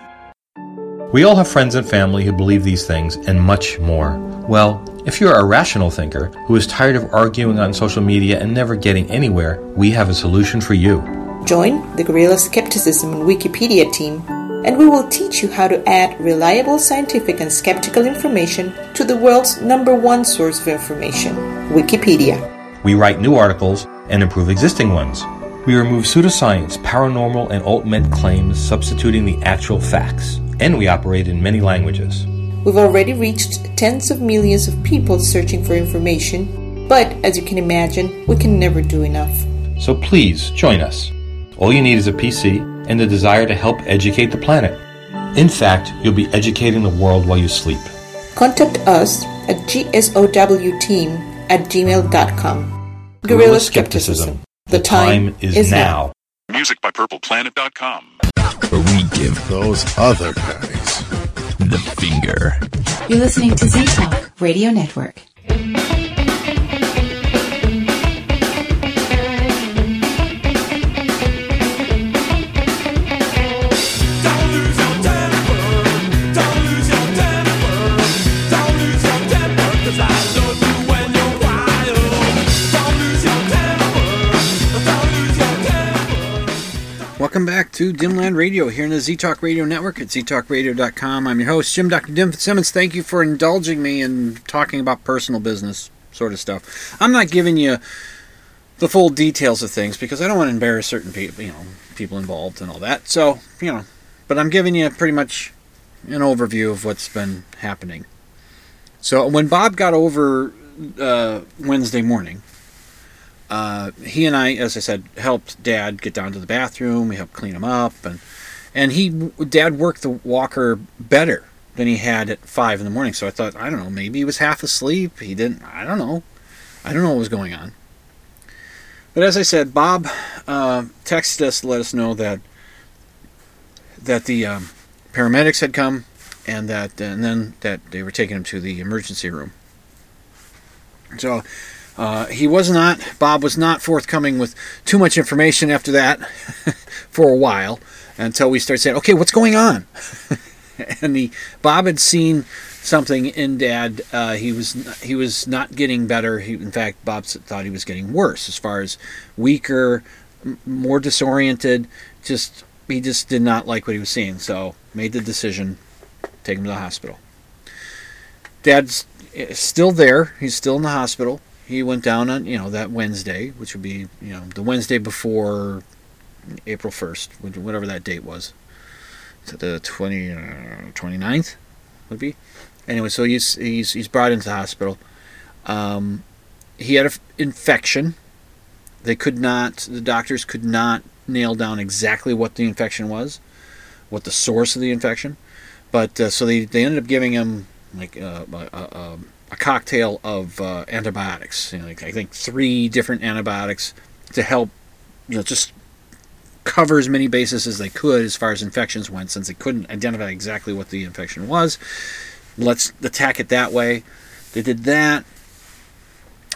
We all have friends and family who believe these things and much more. Well, if you're a rational thinker who is tired of arguing on social media and never getting anywhere, we have a solution for you. Join the Guerrilla Skepticism and Wikipedia team, and we will teach you how to add reliable scientific and skeptical information to the world's number one source of information, Wikipedia. We write new articles and improve existing ones. We remove pseudoscience, paranormal, and alt-med claims, substituting the actual facts. And we operate in many languages. We've already reached tens of millions of people searching for information, but as you can imagine, we can never do enough. So please join us. All you need is a PC and the desire to help educate the planet. In fact, you'll be educating the world while you sleep. Contact us at gsowteam at gmail.com. Guerrilla Skepticism. The time is now. Music by PurplePlanet.com. Where we give those other guys the finger. You're listening to Z Talk Radio Network. To Dimland Radio here in the Z Talk Radio Network at ztalkradio.com. I'm your host, Jim Dr. Dim Fitzsimmons. Thank you for indulging me in talking about personal business sort of stuff. I'm not giving you the full details of things because I don't want to embarrass certain people, you know, people involved and all that. So, you know, but I'm giving you pretty much an overview of what's been happening. So when Bob got over uh, Wednesday morning, uh, he and I, as I said, helped Dad get down to the bathroom. We helped clean him up, and and he, Dad worked the walker better than he had at five in the morning. So I thought, I don't know, maybe he was half asleep. He didn't. I don't know. I don't know what was going on. But as I said, Bob uh, texted us to let us know that that the um, paramedics had come, and that and then that they were taking him to the emergency room. So uh, he was not, Bob was not forthcoming with too much information after that (laughs) for a while until we started saying, okay, what's going on? (laughs) and the Bob had seen something in Dad. Uh, he was he was not getting better. He, in fact, Bob thought he was getting worse as far as weaker, m- more disoriented. Just he just did not like what he was seeing. So made the decision, take him to the hospital. Dad's eh, still there. He's still in the hospital he went down on you know that Wednesday, which would be you know the Wednesday before April 1st, whatever that date was. So the 20, uh, 29th would be. Anyway, so he's he's he's brought into the hospital. Um, he had an infection. They could not. The doctors could not nail down exactly what the infection was, what the source of the infection. But uh, so they, they ended up giving him like uh, a, a, a cocktail of uh, antibiotics. You know, like I think three different antibiotics to help, you know, just cover as many bases as they could as far as infections went, since they couldn't identify exactly what the infection was. Let's attack it that way. They did that,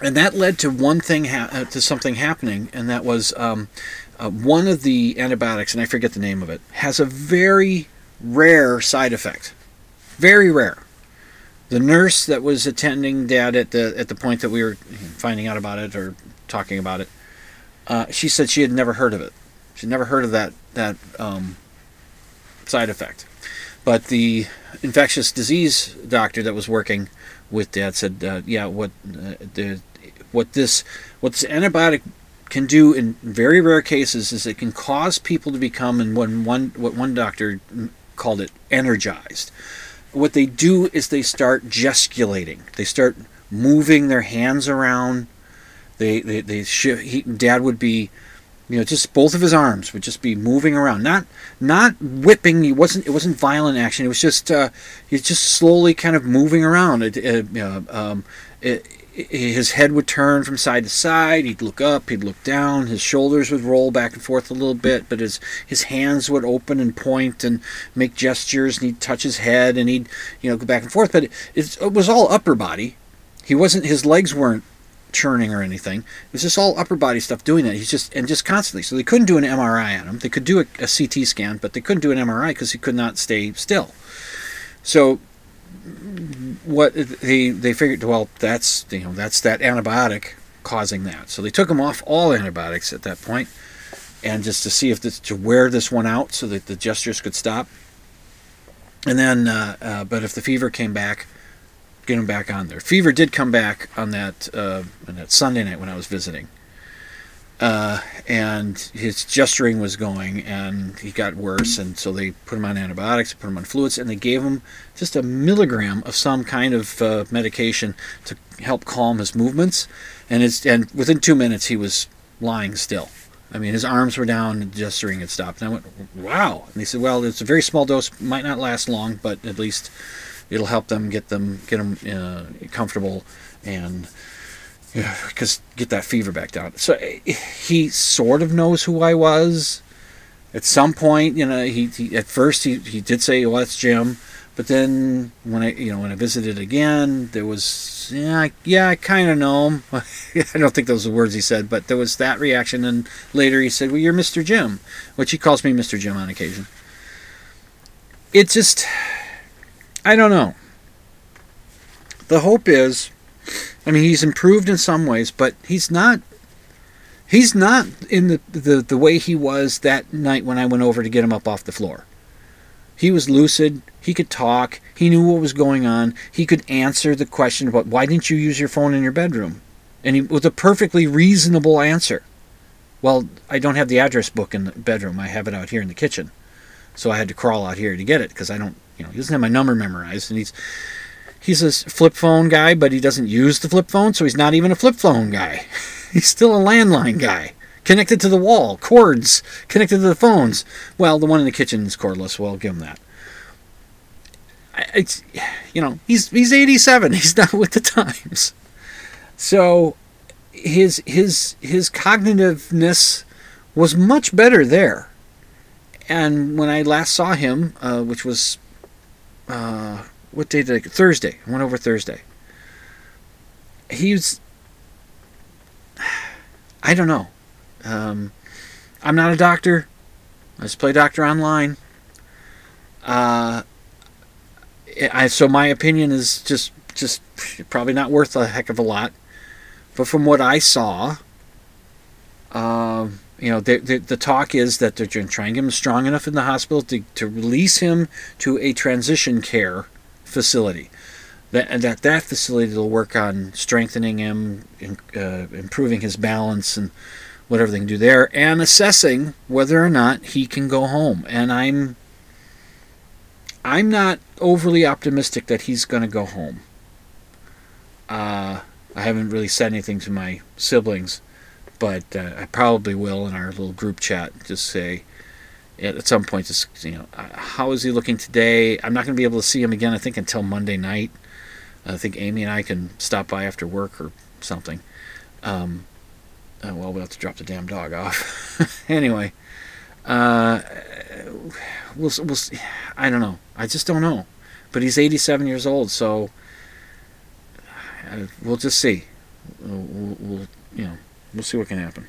and that led to one thing ha- uh, to something happening, and that was um, uh, one of the antibiotics, and I forget the name of it, has a very rare side effect. Very rare the nurse that was attending dad at the at the point that we were finding out about it or talking about it, uh, she said she had never heard of it. She'd never heard of that that um, side effect. But the infectious disease doctor that was working with dad said, uh, "Yeah, what uh, the what this what this antibiotic can do in very rare cases is it can cause people to become, and when one what one doctor called it, energized." What they do is they start gesticulating. They start moving their hands around. They they, they sh- he, dad would be, you know, just both of his arms would just be moving around. Not not whipping. He wasn't. It wasn't violent action. It was just uh, he's just slowly kind of moving around. It, it, uh, um, it, his head would turn from side to side. He'd look up, he'd look down. His shoulders would roll back and forth a little bit, but his his hands would open and point and make gestures. And he'd touch his head and he'd you know go back and forth. But it, it was all upper body. He wasn't. His legs weren't churning or anything. It was just all upper body stuff doing that. He's just and just constantly. So they couldn't do an MRI on him. They could do a, a CT scan, but they couldn't do an MRI because he could not stay still. So what they they figured well that's you know that's that antibiotic causing that. So they took him off all antibiotics at that point and just to see if this, to wear this one out so that the gestures could stop. And then uh, uh, but if the fever came back get him back on there. Fever did come back on that uh, on that sunday night when i was visiting uh, and his gesturing was going, and he got worse, and so they put him on antibiotics, put him on fluids, and they gave him just a milligram of some kind of uh, medication to help calm his movements, and it's and within two minutes he was lying still. I mean, his arms were down, and gesturing had stopped, and I went, "Wow!" And he said, "Well, it's a very small dose, might not last long, but at least it'll help them get them get them uh, comfortable and." Because get that fever back down. So he sort of knows who I was. At some point, you know, he, he at first he, he did say, "Well, that's Jim," but then when I you know when I visited again, there was yeah I, yeah I kind of know him. (laughs) I don't think those were words he said, but there was that reaction. And later he said, "Well, you're Mr. Jim," which he calls me Mr. Jim on occasion. It just I don't know. The hope is I mean, he's improved in some ways, but he's not. He's not in the, the, the way he was that night when I went over to get him up off the floor. He was lucid. He could talk. He knew what was going on. He could answer the question about why didn't you use your phone in your bedroom? And he with a perfectly reasonable answer. Well, I don't have the address book in the bedroom. I have it out here in the kitchen. So I had to crawl out here to get it because I don't, you know, he doesn't have my number memorized. And he's he's a flip phone guy, but he doesn't use the flip phone, so he's not even a flip phone guy. (laughs) he's still a landline guy. Connected to the wall, cords connected to the phones. Well, the one in the kitchen is cordless, I'll give him that. It's, you know, he's he's 87. (laughs) He's not with the times. So his his his cognitiveness was much better there. And when I last saw him, uh, which was uh, what day did I get? Thursday? I went over Thursday. He's I don't know. Um, I'm not a doctor. I just play doctor online. Uh, I so my opinion is just just probably not worth a heck of a lot. But from what I saw, uh, you know, the, talk is that they're trying to get him strong enough in the hospital to, to release him to a transition care facility. That, and that that facility will work on strengthening him, uh, improving his balance, and whatever they can do there, and assessing whether or not he can go home. And I'm I'm not overly optimistic that he's going to go home. Uh, I haven't really said anything to my siblings, but uh, I probably will in our little group chat. Just say at some point, just you know, uh, how is he looking today? I'm not going to be able to see him again. I think until Monday night. I think Amy and I can stop by after work or something. Um, uh, well, we'll have to drop the damn dog off. (laughs) anyway, uh, we'll, we'll. I don't know. I just don't know. But he's 87 years old, so uh, we'll just see. We'll, we'll, you know, we'll see what can happen.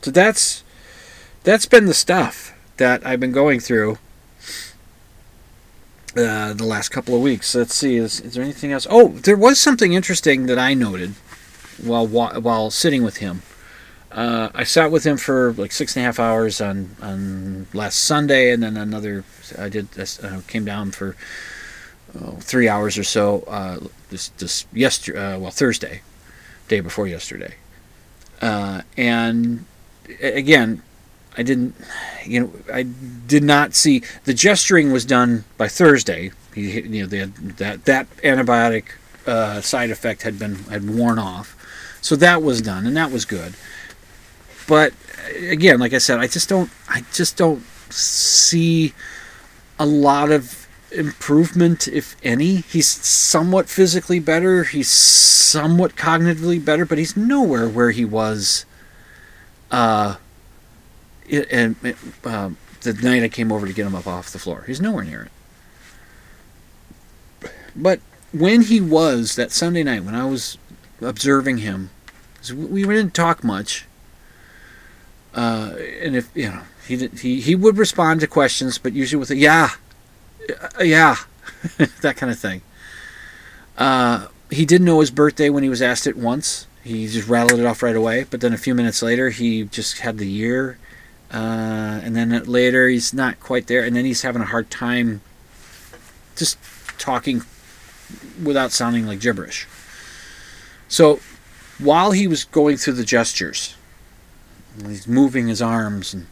So that's that's been the stuff that I've been going through uh, the last couple of weeks. Let's see. Is, is there anything else? Oh, there was something interesting that I noted while while sitting with him. Uh, I sat with him for like six and a half hours on, on last Sunday, and then another. I did uh, came down for oh, three hours or so. Uh, this this yesterday, uh, well Thursday, day before yesterday, uh, and again, I didn't, you know, I did not see the gesturing was done by Thursday. He, you know, had, that that antibiotic uh, side effect had been had worn off, so that was done, and that was good but again, like I said, I just don't I just don't see a lot of improvement, if any. He's somewhat physically better. He's somewhat cognitively better, but he's nowhere where he was. Uh, and uh, the night I came over to get him up off the floor, he's nowhere near it. But when he was that Sunday night, when I was observing him, we didn't talk much. Uh, and if you know, he did, he he would respond to questions, but usually with a yeah, uh, yeah, (laughs) that kind of thing. Uh, he didn't know his birthday when he was asked it once. He just rattled it off right away. But then a few minutes later, he just had the year, uh, and then later he's not quite there, and then he's having a hard time just talking without sounding like gibberish. So while he was going through the gestures He's moving his arms and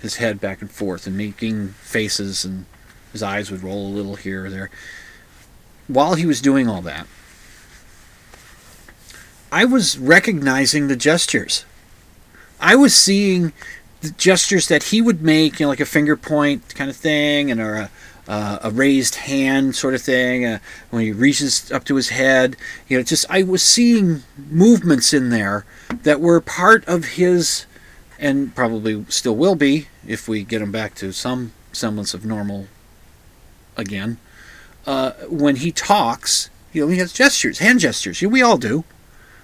his head back and forth and making faces, and his eyes would roll a little here or there. While he was doing all that, I was recognizing the gestures. I was seeing gestures that he would make, you know, like a finger point kind of thing, and or a, uh, a raised hand sort of thing. Uh, when he reaches up to his head, you know, just I was seeing movements in there that were part of his and probably still will be if we get him back to some semblance of normal again. Uh, when he talks, you know, he has gestures, hand gestures. we all do.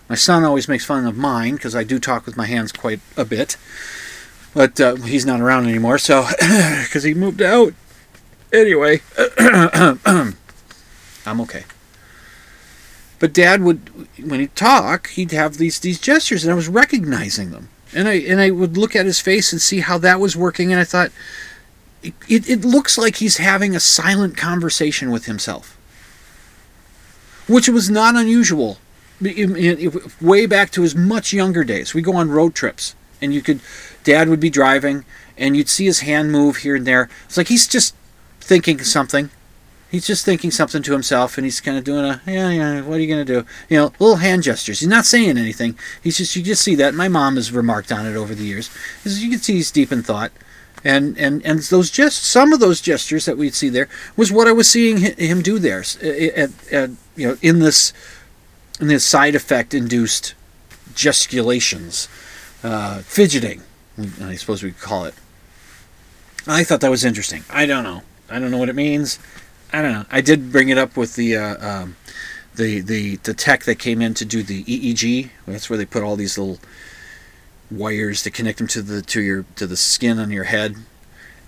My son always makes fun of mine because I do talk with my hands quite a bit, but uh, he's not around anymore, so (laughs) because he moved out. Anyway, (clears throat) I'm okay. But Dad would, when he'd talk, he'd have these these gestures, and I was recognizing them, and I and I would look at his face and see how that was working, and I thought, it, it, looks like he's having a silent conversation with himself, which was not unusual. Way back to his much younger days, we go on road trips, and you could, Dad would be driving, and you'd see his hand move here and there. It's like he's just thinking something. He's just thinking something to himself, and he's kind of doing a yeah, yeah. What are you gonna do? You know, little hand gestures. He's not saying anything. He's just you just see that. My mom has remarked on it over the years. You can see he's deep in thought, and and and those just some of those gestures that we'd see there was what I was seeing him do there, at, at, you know, in this in this side effect induced gesticulations, uh, fidgeting. I suppose we could call it. I thought that was interesting. I don't know. I don't know what it means. I don't know. I did bring it up with the uh, um, the the the tech that came in to do the EEG. That's where they put all these little wires to connect them to the to your to the skin on your head,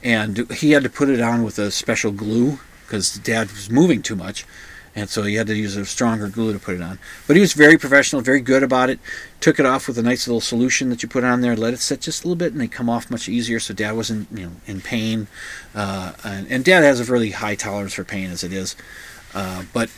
and he had to put it on with a special glue because Dad was moving too much, and so he had to use a stronger glue to put it on. But he was very professional, very good about it. Took it off with a nice little solution that you put on there, let it sit just a little bit, and they come off much easier. So Dad wasn't you know in pain, uh, and, and Dad has a really high tolerance for pain as it is, uh, but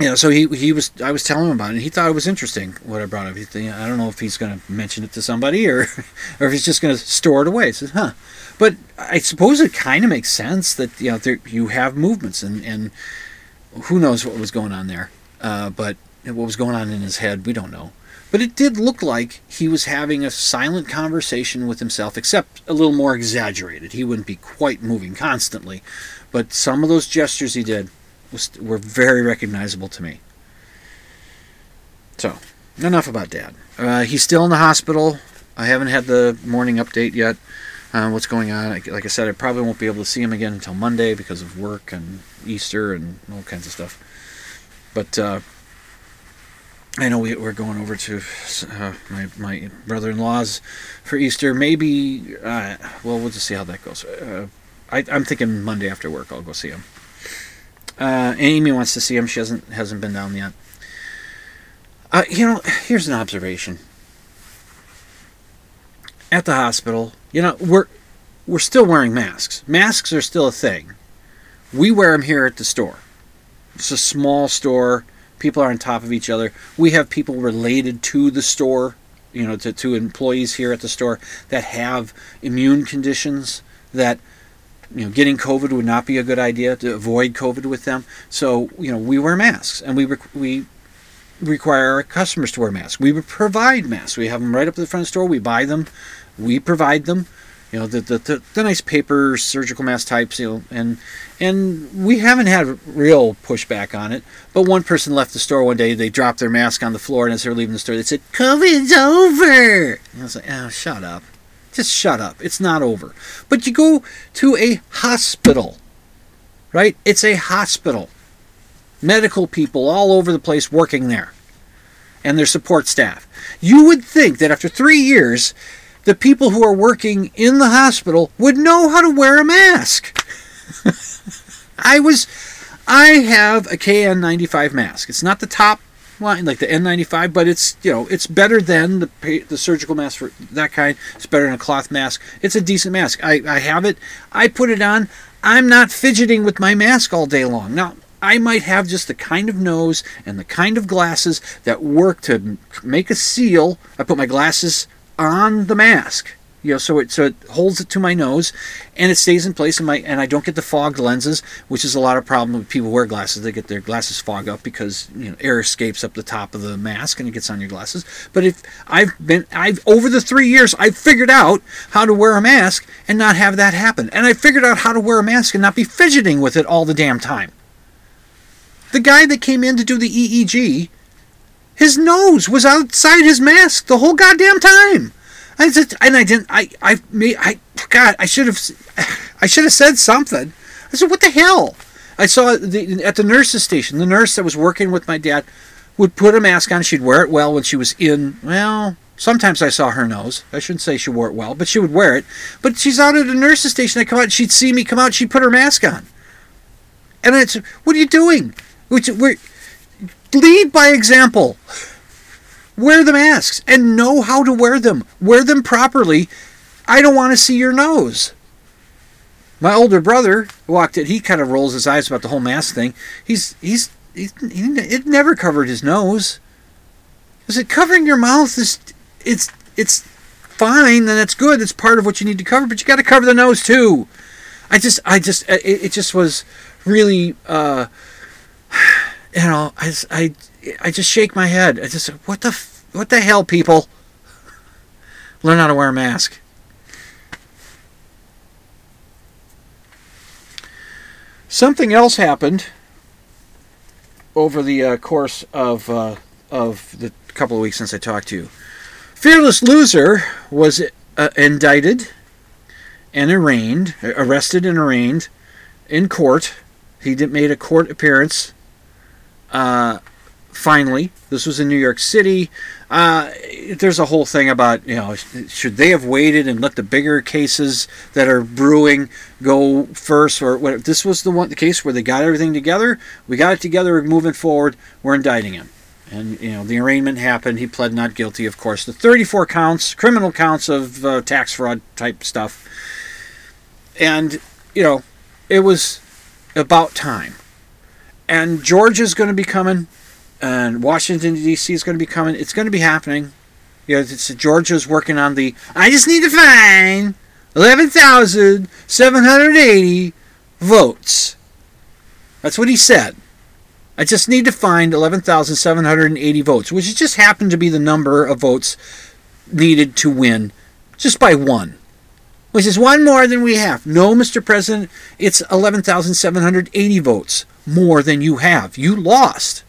you know, so he he was I was telling him about it. and He thought it was interesting what I brought up. He, I don't know if he's going to mention it to somebody or (laughs) or if he's just going to store it away. He says, "Huh." But I suppose it kind of makes sense that you know there, you have movements and and who knows what was going on there. Uh, but what was going on in his head, we don't know. But it did look like he was having a silent conversation with himself, except a little more exaggerated. He wouldn't be quite moving constantly, but some of those gestures he did was, were very recognizable to me. So, enough about Dad. Uh, he's still in the hospital. I haven't had the morning update yet. Uh, what's going on? Like, I said, I probably won't be able to see him again until Monday because of work and Easter and all kinds of stuff. But uh, I know we, we're going over to uh, my my brother-in-law's for Easter. Maybe, uh, well, we'll just see how that goes. Uh, I, I'm thinking Monday after work I'll go see him. Uh, Amy wants to see him. She hasn't hasn't been down yet. Uh, you know, here's an observation. At the hospital, you know, we're we're still wearing masks. Masks are still a thing. We wear them here at the store. It's a small store. People are on top of each other. We have people related to the store, you know, to, to employees here at the store that have immune conditions that you know, getting COVID would not be a good idea to avoid COVID with them. So, you know, we wear masks and we rec- we require our customers to wear masks. We provide masks. We have them right up at the front of the store. We buy them. We provide them. You know, the the, the, the nice paper surgical mask types. You know, and and we haven't had real pushback on it. But one person left the store one day. They dropped their mask on the floor, and as they were leaving the store, they said, "COVID's over." And I was like, "Oh, shut up." Just shut up. It's not over. But you go to a hospital, right? It's a hospital. Medical people all over the place working there and their support staff. You would think that after three years, the people who are working in the hospital would know how to wear a mask. (laughs) I was, I have a KN95 mask. It's not the top line like the N95, but it's you know it's better than the the surgical mask for that kind. It's better than a cloth mask. It's a decent mask. I, I have it. I put it on. I'm not fidgeting with my mask all day long. Now I might have just the kind of nose and the kind of glasses that work to make a seal. I put my glasses on the mask. You know, so it so it holds it to my nose, and it stays in place. And my and I don't get the fogged lenses, which is a lot of problem with people wear glasses. They get their glasses fog up because you know air escapes up the top of the mask and it gets on your glasses. But if I've been I've over the three years I've figured out how to wear a mask and not have that happen, and I figured out how to wear a mask and not be fidgeting with it all the damn time. The guy that came in to do the EEG, his nose was outside his mask the whole goddamn time. I said, and I didn't. I I made. I God. I should have. I should have said something. I said, "What the hell?" I saw the, at the nurse's station. The nurse that was working with my dad would put a mask on. She'd wear it well when she was in. Well, sometimes I saw her nose. I shouldn't say she wore it well, but she would wear it. But she's out at the nurse's station. I come out. She'd see me come out. She'd put her mask on. And I said, "What are you doing? Which, we're, lead by example. Wear the masks and know how to wear them. Wear them properly. I don't want to see your nose. My older brother walked it. He kind of rolls his eyes about the whole mask thing. He's he's, he's he, it never covered his nose. Is it covering your mouth? Is it's it's fine. Then it's good. It's part of what you need to cover. But you got to cover the nose too. I just I just it, it just was really uh, you know I I I just shake my head. I just what the what the hell, people? Learn how to wear a mask. Something else happened over the uh, course of uh, of the couple of weeks since I talked to you. Fearless Loser was uh, indicted and arraigned, arrested and arraigned in court. He did, made a court appearance. Uh, finally, this was in New York City. Uh, there's a whole thing about you know should they have waited and let the bigger cases that are brewing go first or what? This was the one the case where they got everything together. We got it together. We're moving forward. We're indicting him. And you know the arraignment happened. He pled not guilty, of course. The 34 counts, criminal counts of uh, tax fraud type stuff. And you know, it was about time. And Georgia's going to be coming and Washington D.C. is going to be coming. It's going to be happening. You know, it's, Georgia's working on the. I just need to find eleven thousand seven hundred eighty votes. That's what he said. I just need to find eleven thousand seven hundred eighty votes, which just happened to be the number of votes needed to win, just by one. Which is one more than we have. No, Mr. President, it's 11,780 votes more than you have. You lost.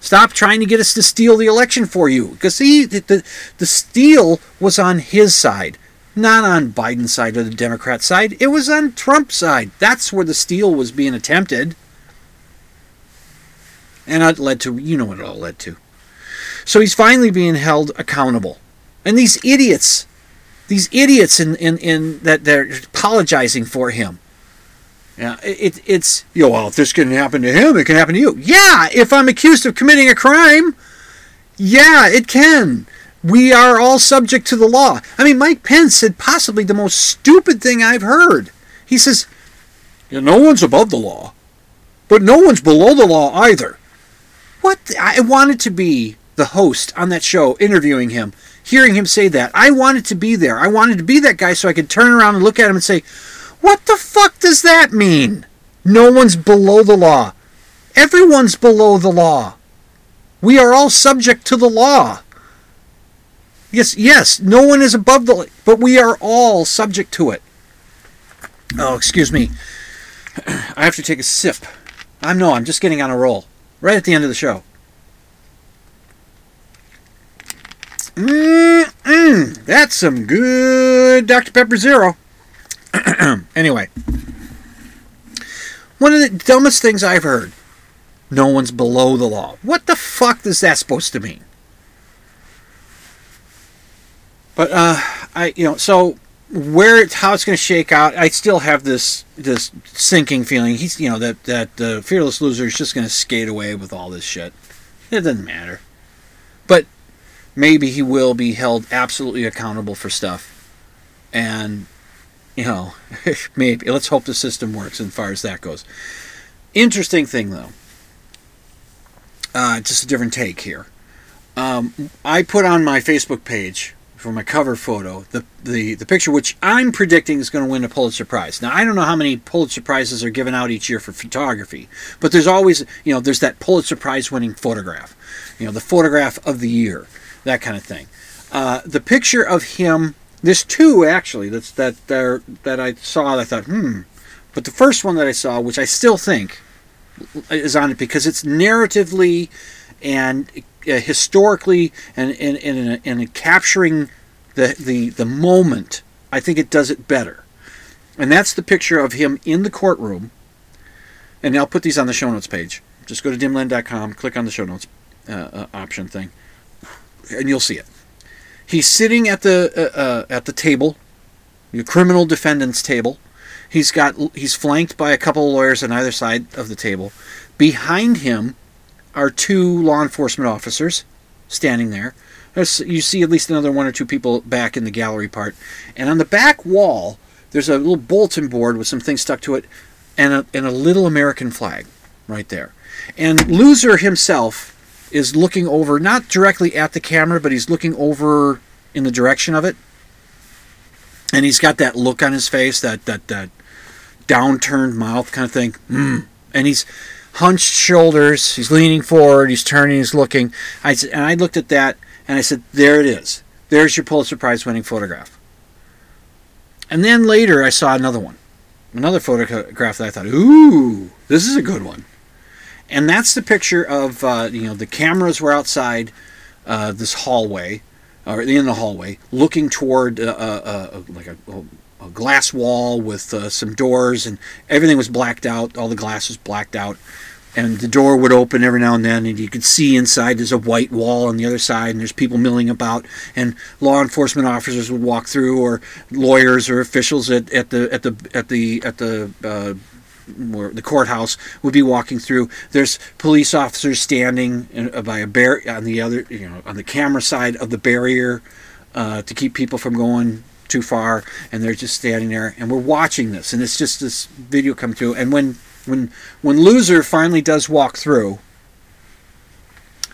Stop trying to get us to steal the election for you. Because see, the, the, the steal was on his side, not on Biden's side or the Democrat side. It was on Trump's side. That's where the steal was being attempted. And it led to, you know what it all led to. So he's finally being held accountable. And these idiots, these idiots in, in, in that they're apologizing for him yeah, it, it's you know, well, if this can happen to him, it can happen to you. Yeah, if I'm accused of committing a crime, yeah, it can. We are all subject to the law. I mean, Mike Pence said possibly the most stupid thing I've heard. He says, yeah, no one's above the law, but no one's below the law either. What? I wanted to be the host on that show interviewing him, hearing him say that. I wanted to be there. I wanted to be that guy so I could turn around and look at him and say, what the fuck does that mean? No one's below the law. Everyone's below the law. We are all subject to the law. Yes, yes, no one is above the law, but we are all subject to it. Oh, excuse me. I have to take a sip. I'm no, I'm just getting on a roll. Right at the end of the show. Mmm, that's some good Dr. Pepper Zero. (clears throat) anyway, one of the dumbest things I've heard. No one's below the law. What the fuck is that supposed to mean? But uh, I you know so where it's how it's going to shake out, I still have this this sinking feeling. He's you know that that the uh, fearless loser is just going to skate away with all this shit. It doesn't matter. But maybe he will be held absolutely accountable for stuff, and you know, (laughs) maybe. Let's hope the system works as far as that goes. Interesting thing, though. Uh, just a different take here. Um, I put on my Facebook page for my cover photo the, the, the picture which I'm predicting is going to win a Pulitzer Prize. Now, I don't know how many Pulitzer Prizes are given out each year for photography, but there's always, you know, there's that Pulitzer Prize winning photograph. You know, the photograph of the year, that kind of thing. Uh, the picture of him there's two actually that's that there that I saw. That I thought, hmm. But the first one that I saw, which I still think is on it because it's narratively and uh, historically and and and, and capturing the, the the moment. I think it does it better. And that's the picture of him in the courtroom. And I'll put these on the show notes page. Just go to dimland.com, click on the show notes uh, uh, option thing, and you'll see it. He's sitting at the uh, uh, at the table, the criminal defendant's table. He's got he's flanked by a couple of lawyers on either side of the table. Behind him are two law enforcement officers standing there. You see at least another one or two people back in the gallery part. And on the back wall, there's a little bulletin board with some things stuck to it and a, and a little American flag right there. And Loser himself is looking over, not directly at the camera, but he's looking over in the direction of it. And he's got that look on his face, that, that, that downturned mouth kind of thing. Mm. And he's hunched shoulders. He's leaning forward. He's turning. He's looking. I and I looked at that and I said, "There it is. There's your Pulitzer Prize winning photograph." And then later I saw another one, another photograph that I thought, "Ooh, this is a good one." And that's the picture of uh, you know the cameras were outside uh, this hallway, or in the hallway, looking toward uh, uh, uh like a, a, glass wall with uh, some doors, and everything was blacked out. All the glass was blacked out and the door would open every now and then and you could see inside there's a white wall on the other side and there's people milling about and law enforcement officers would walk through or lawyers or officials at, at the at the at the at the uh, the courthouse would be walking through. There's police officers standing uh, by a bar on the other, you know, on the camera side of the barrier uh, to keep people from going too far, and they're just standing there. And we're watching this, and it's just this video come through. And when when when loser finally does walk through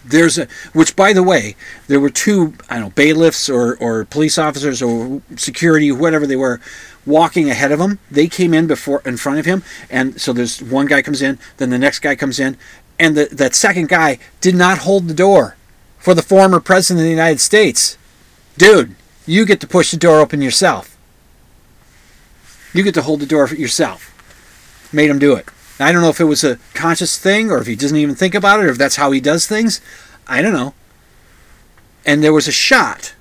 there's a which by the way there were two i don't know bailiffs or or police officers or security whatever they were walking ahead of him. They came in before in front of him and so there's one guy comes in then the next guy comes in and the, that second guy did not hold the door for the former president of the united states. Dude you get to push the door open yourself. You get to hold the door for yourself. Made him do it I don't know if it was a conscious thing or if he doesn't even think about it or if that's how he does things. I don't know. And there was a shot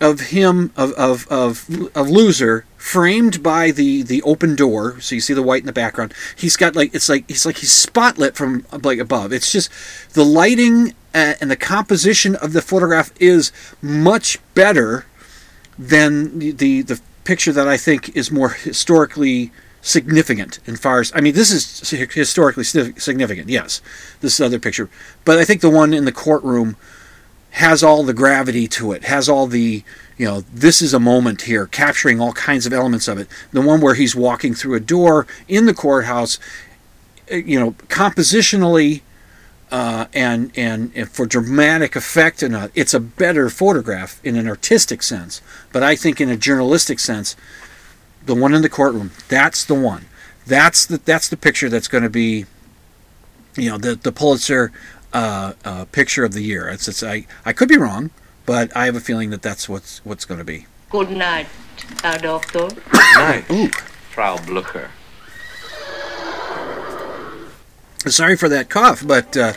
of him of of of, of loser framed by the the open door so you see the white in the background he's got like it's like he's like he's spotlit from like above it's just the lighting uh, and the composition of the photograph is much better than the the, the picture that I think is more historically significant in far as I mean this is historically significant yes. This other picture. But I think the one in the courtroom has all the gravity to it has all the you know this is a moment here capturing all kinds of elements of it. The one where he's walking through a door in the courthouse eh, you know compositionally uh, and, and, and for dramatic effect and a, it's a better photograph in an artistic sense but I think in a journalistic sense the one in the courtroom. That's the one. That's the that's the picture that's going to be, you know, the the Pulitzer uh, uh, picture of the year. It's, it's I I could be wrong, but I have a feeling that that's what's what's going to be. Good night, Herr Doctor. Good night, (coughs) Ooh. Frau Blucher. Sorry for that cough, but uh,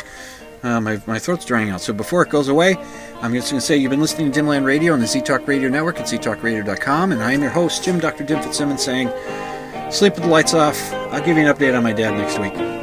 uh, my, my throat's drying out. So before it goes away, I'm just going to say you've been listening to Dimland Radio on the Z Talk Radio Network at ztalkradio.com, and I am your host, Jim Dr. Dim Fitzsimmons, saying, sleep with the lights off. I'll give you an update on my dad next week.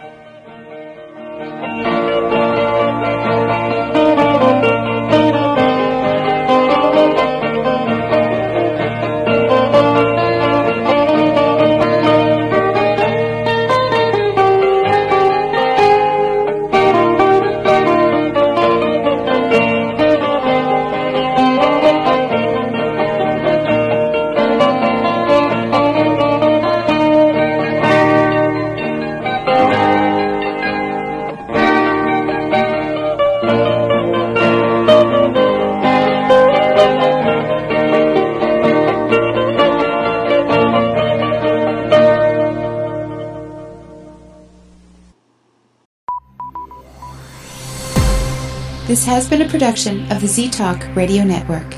This has been a production of the Z Talk Radio Network.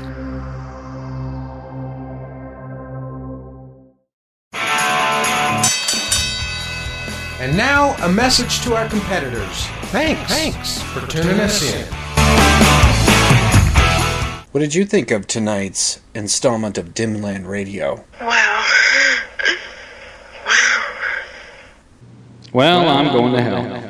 And now, a message to our competitors. Thanks. Thanks for tuning us in. What did you think of tonight's installment of Dimland Radio? Wow. Wow. Well, I'm going to hell.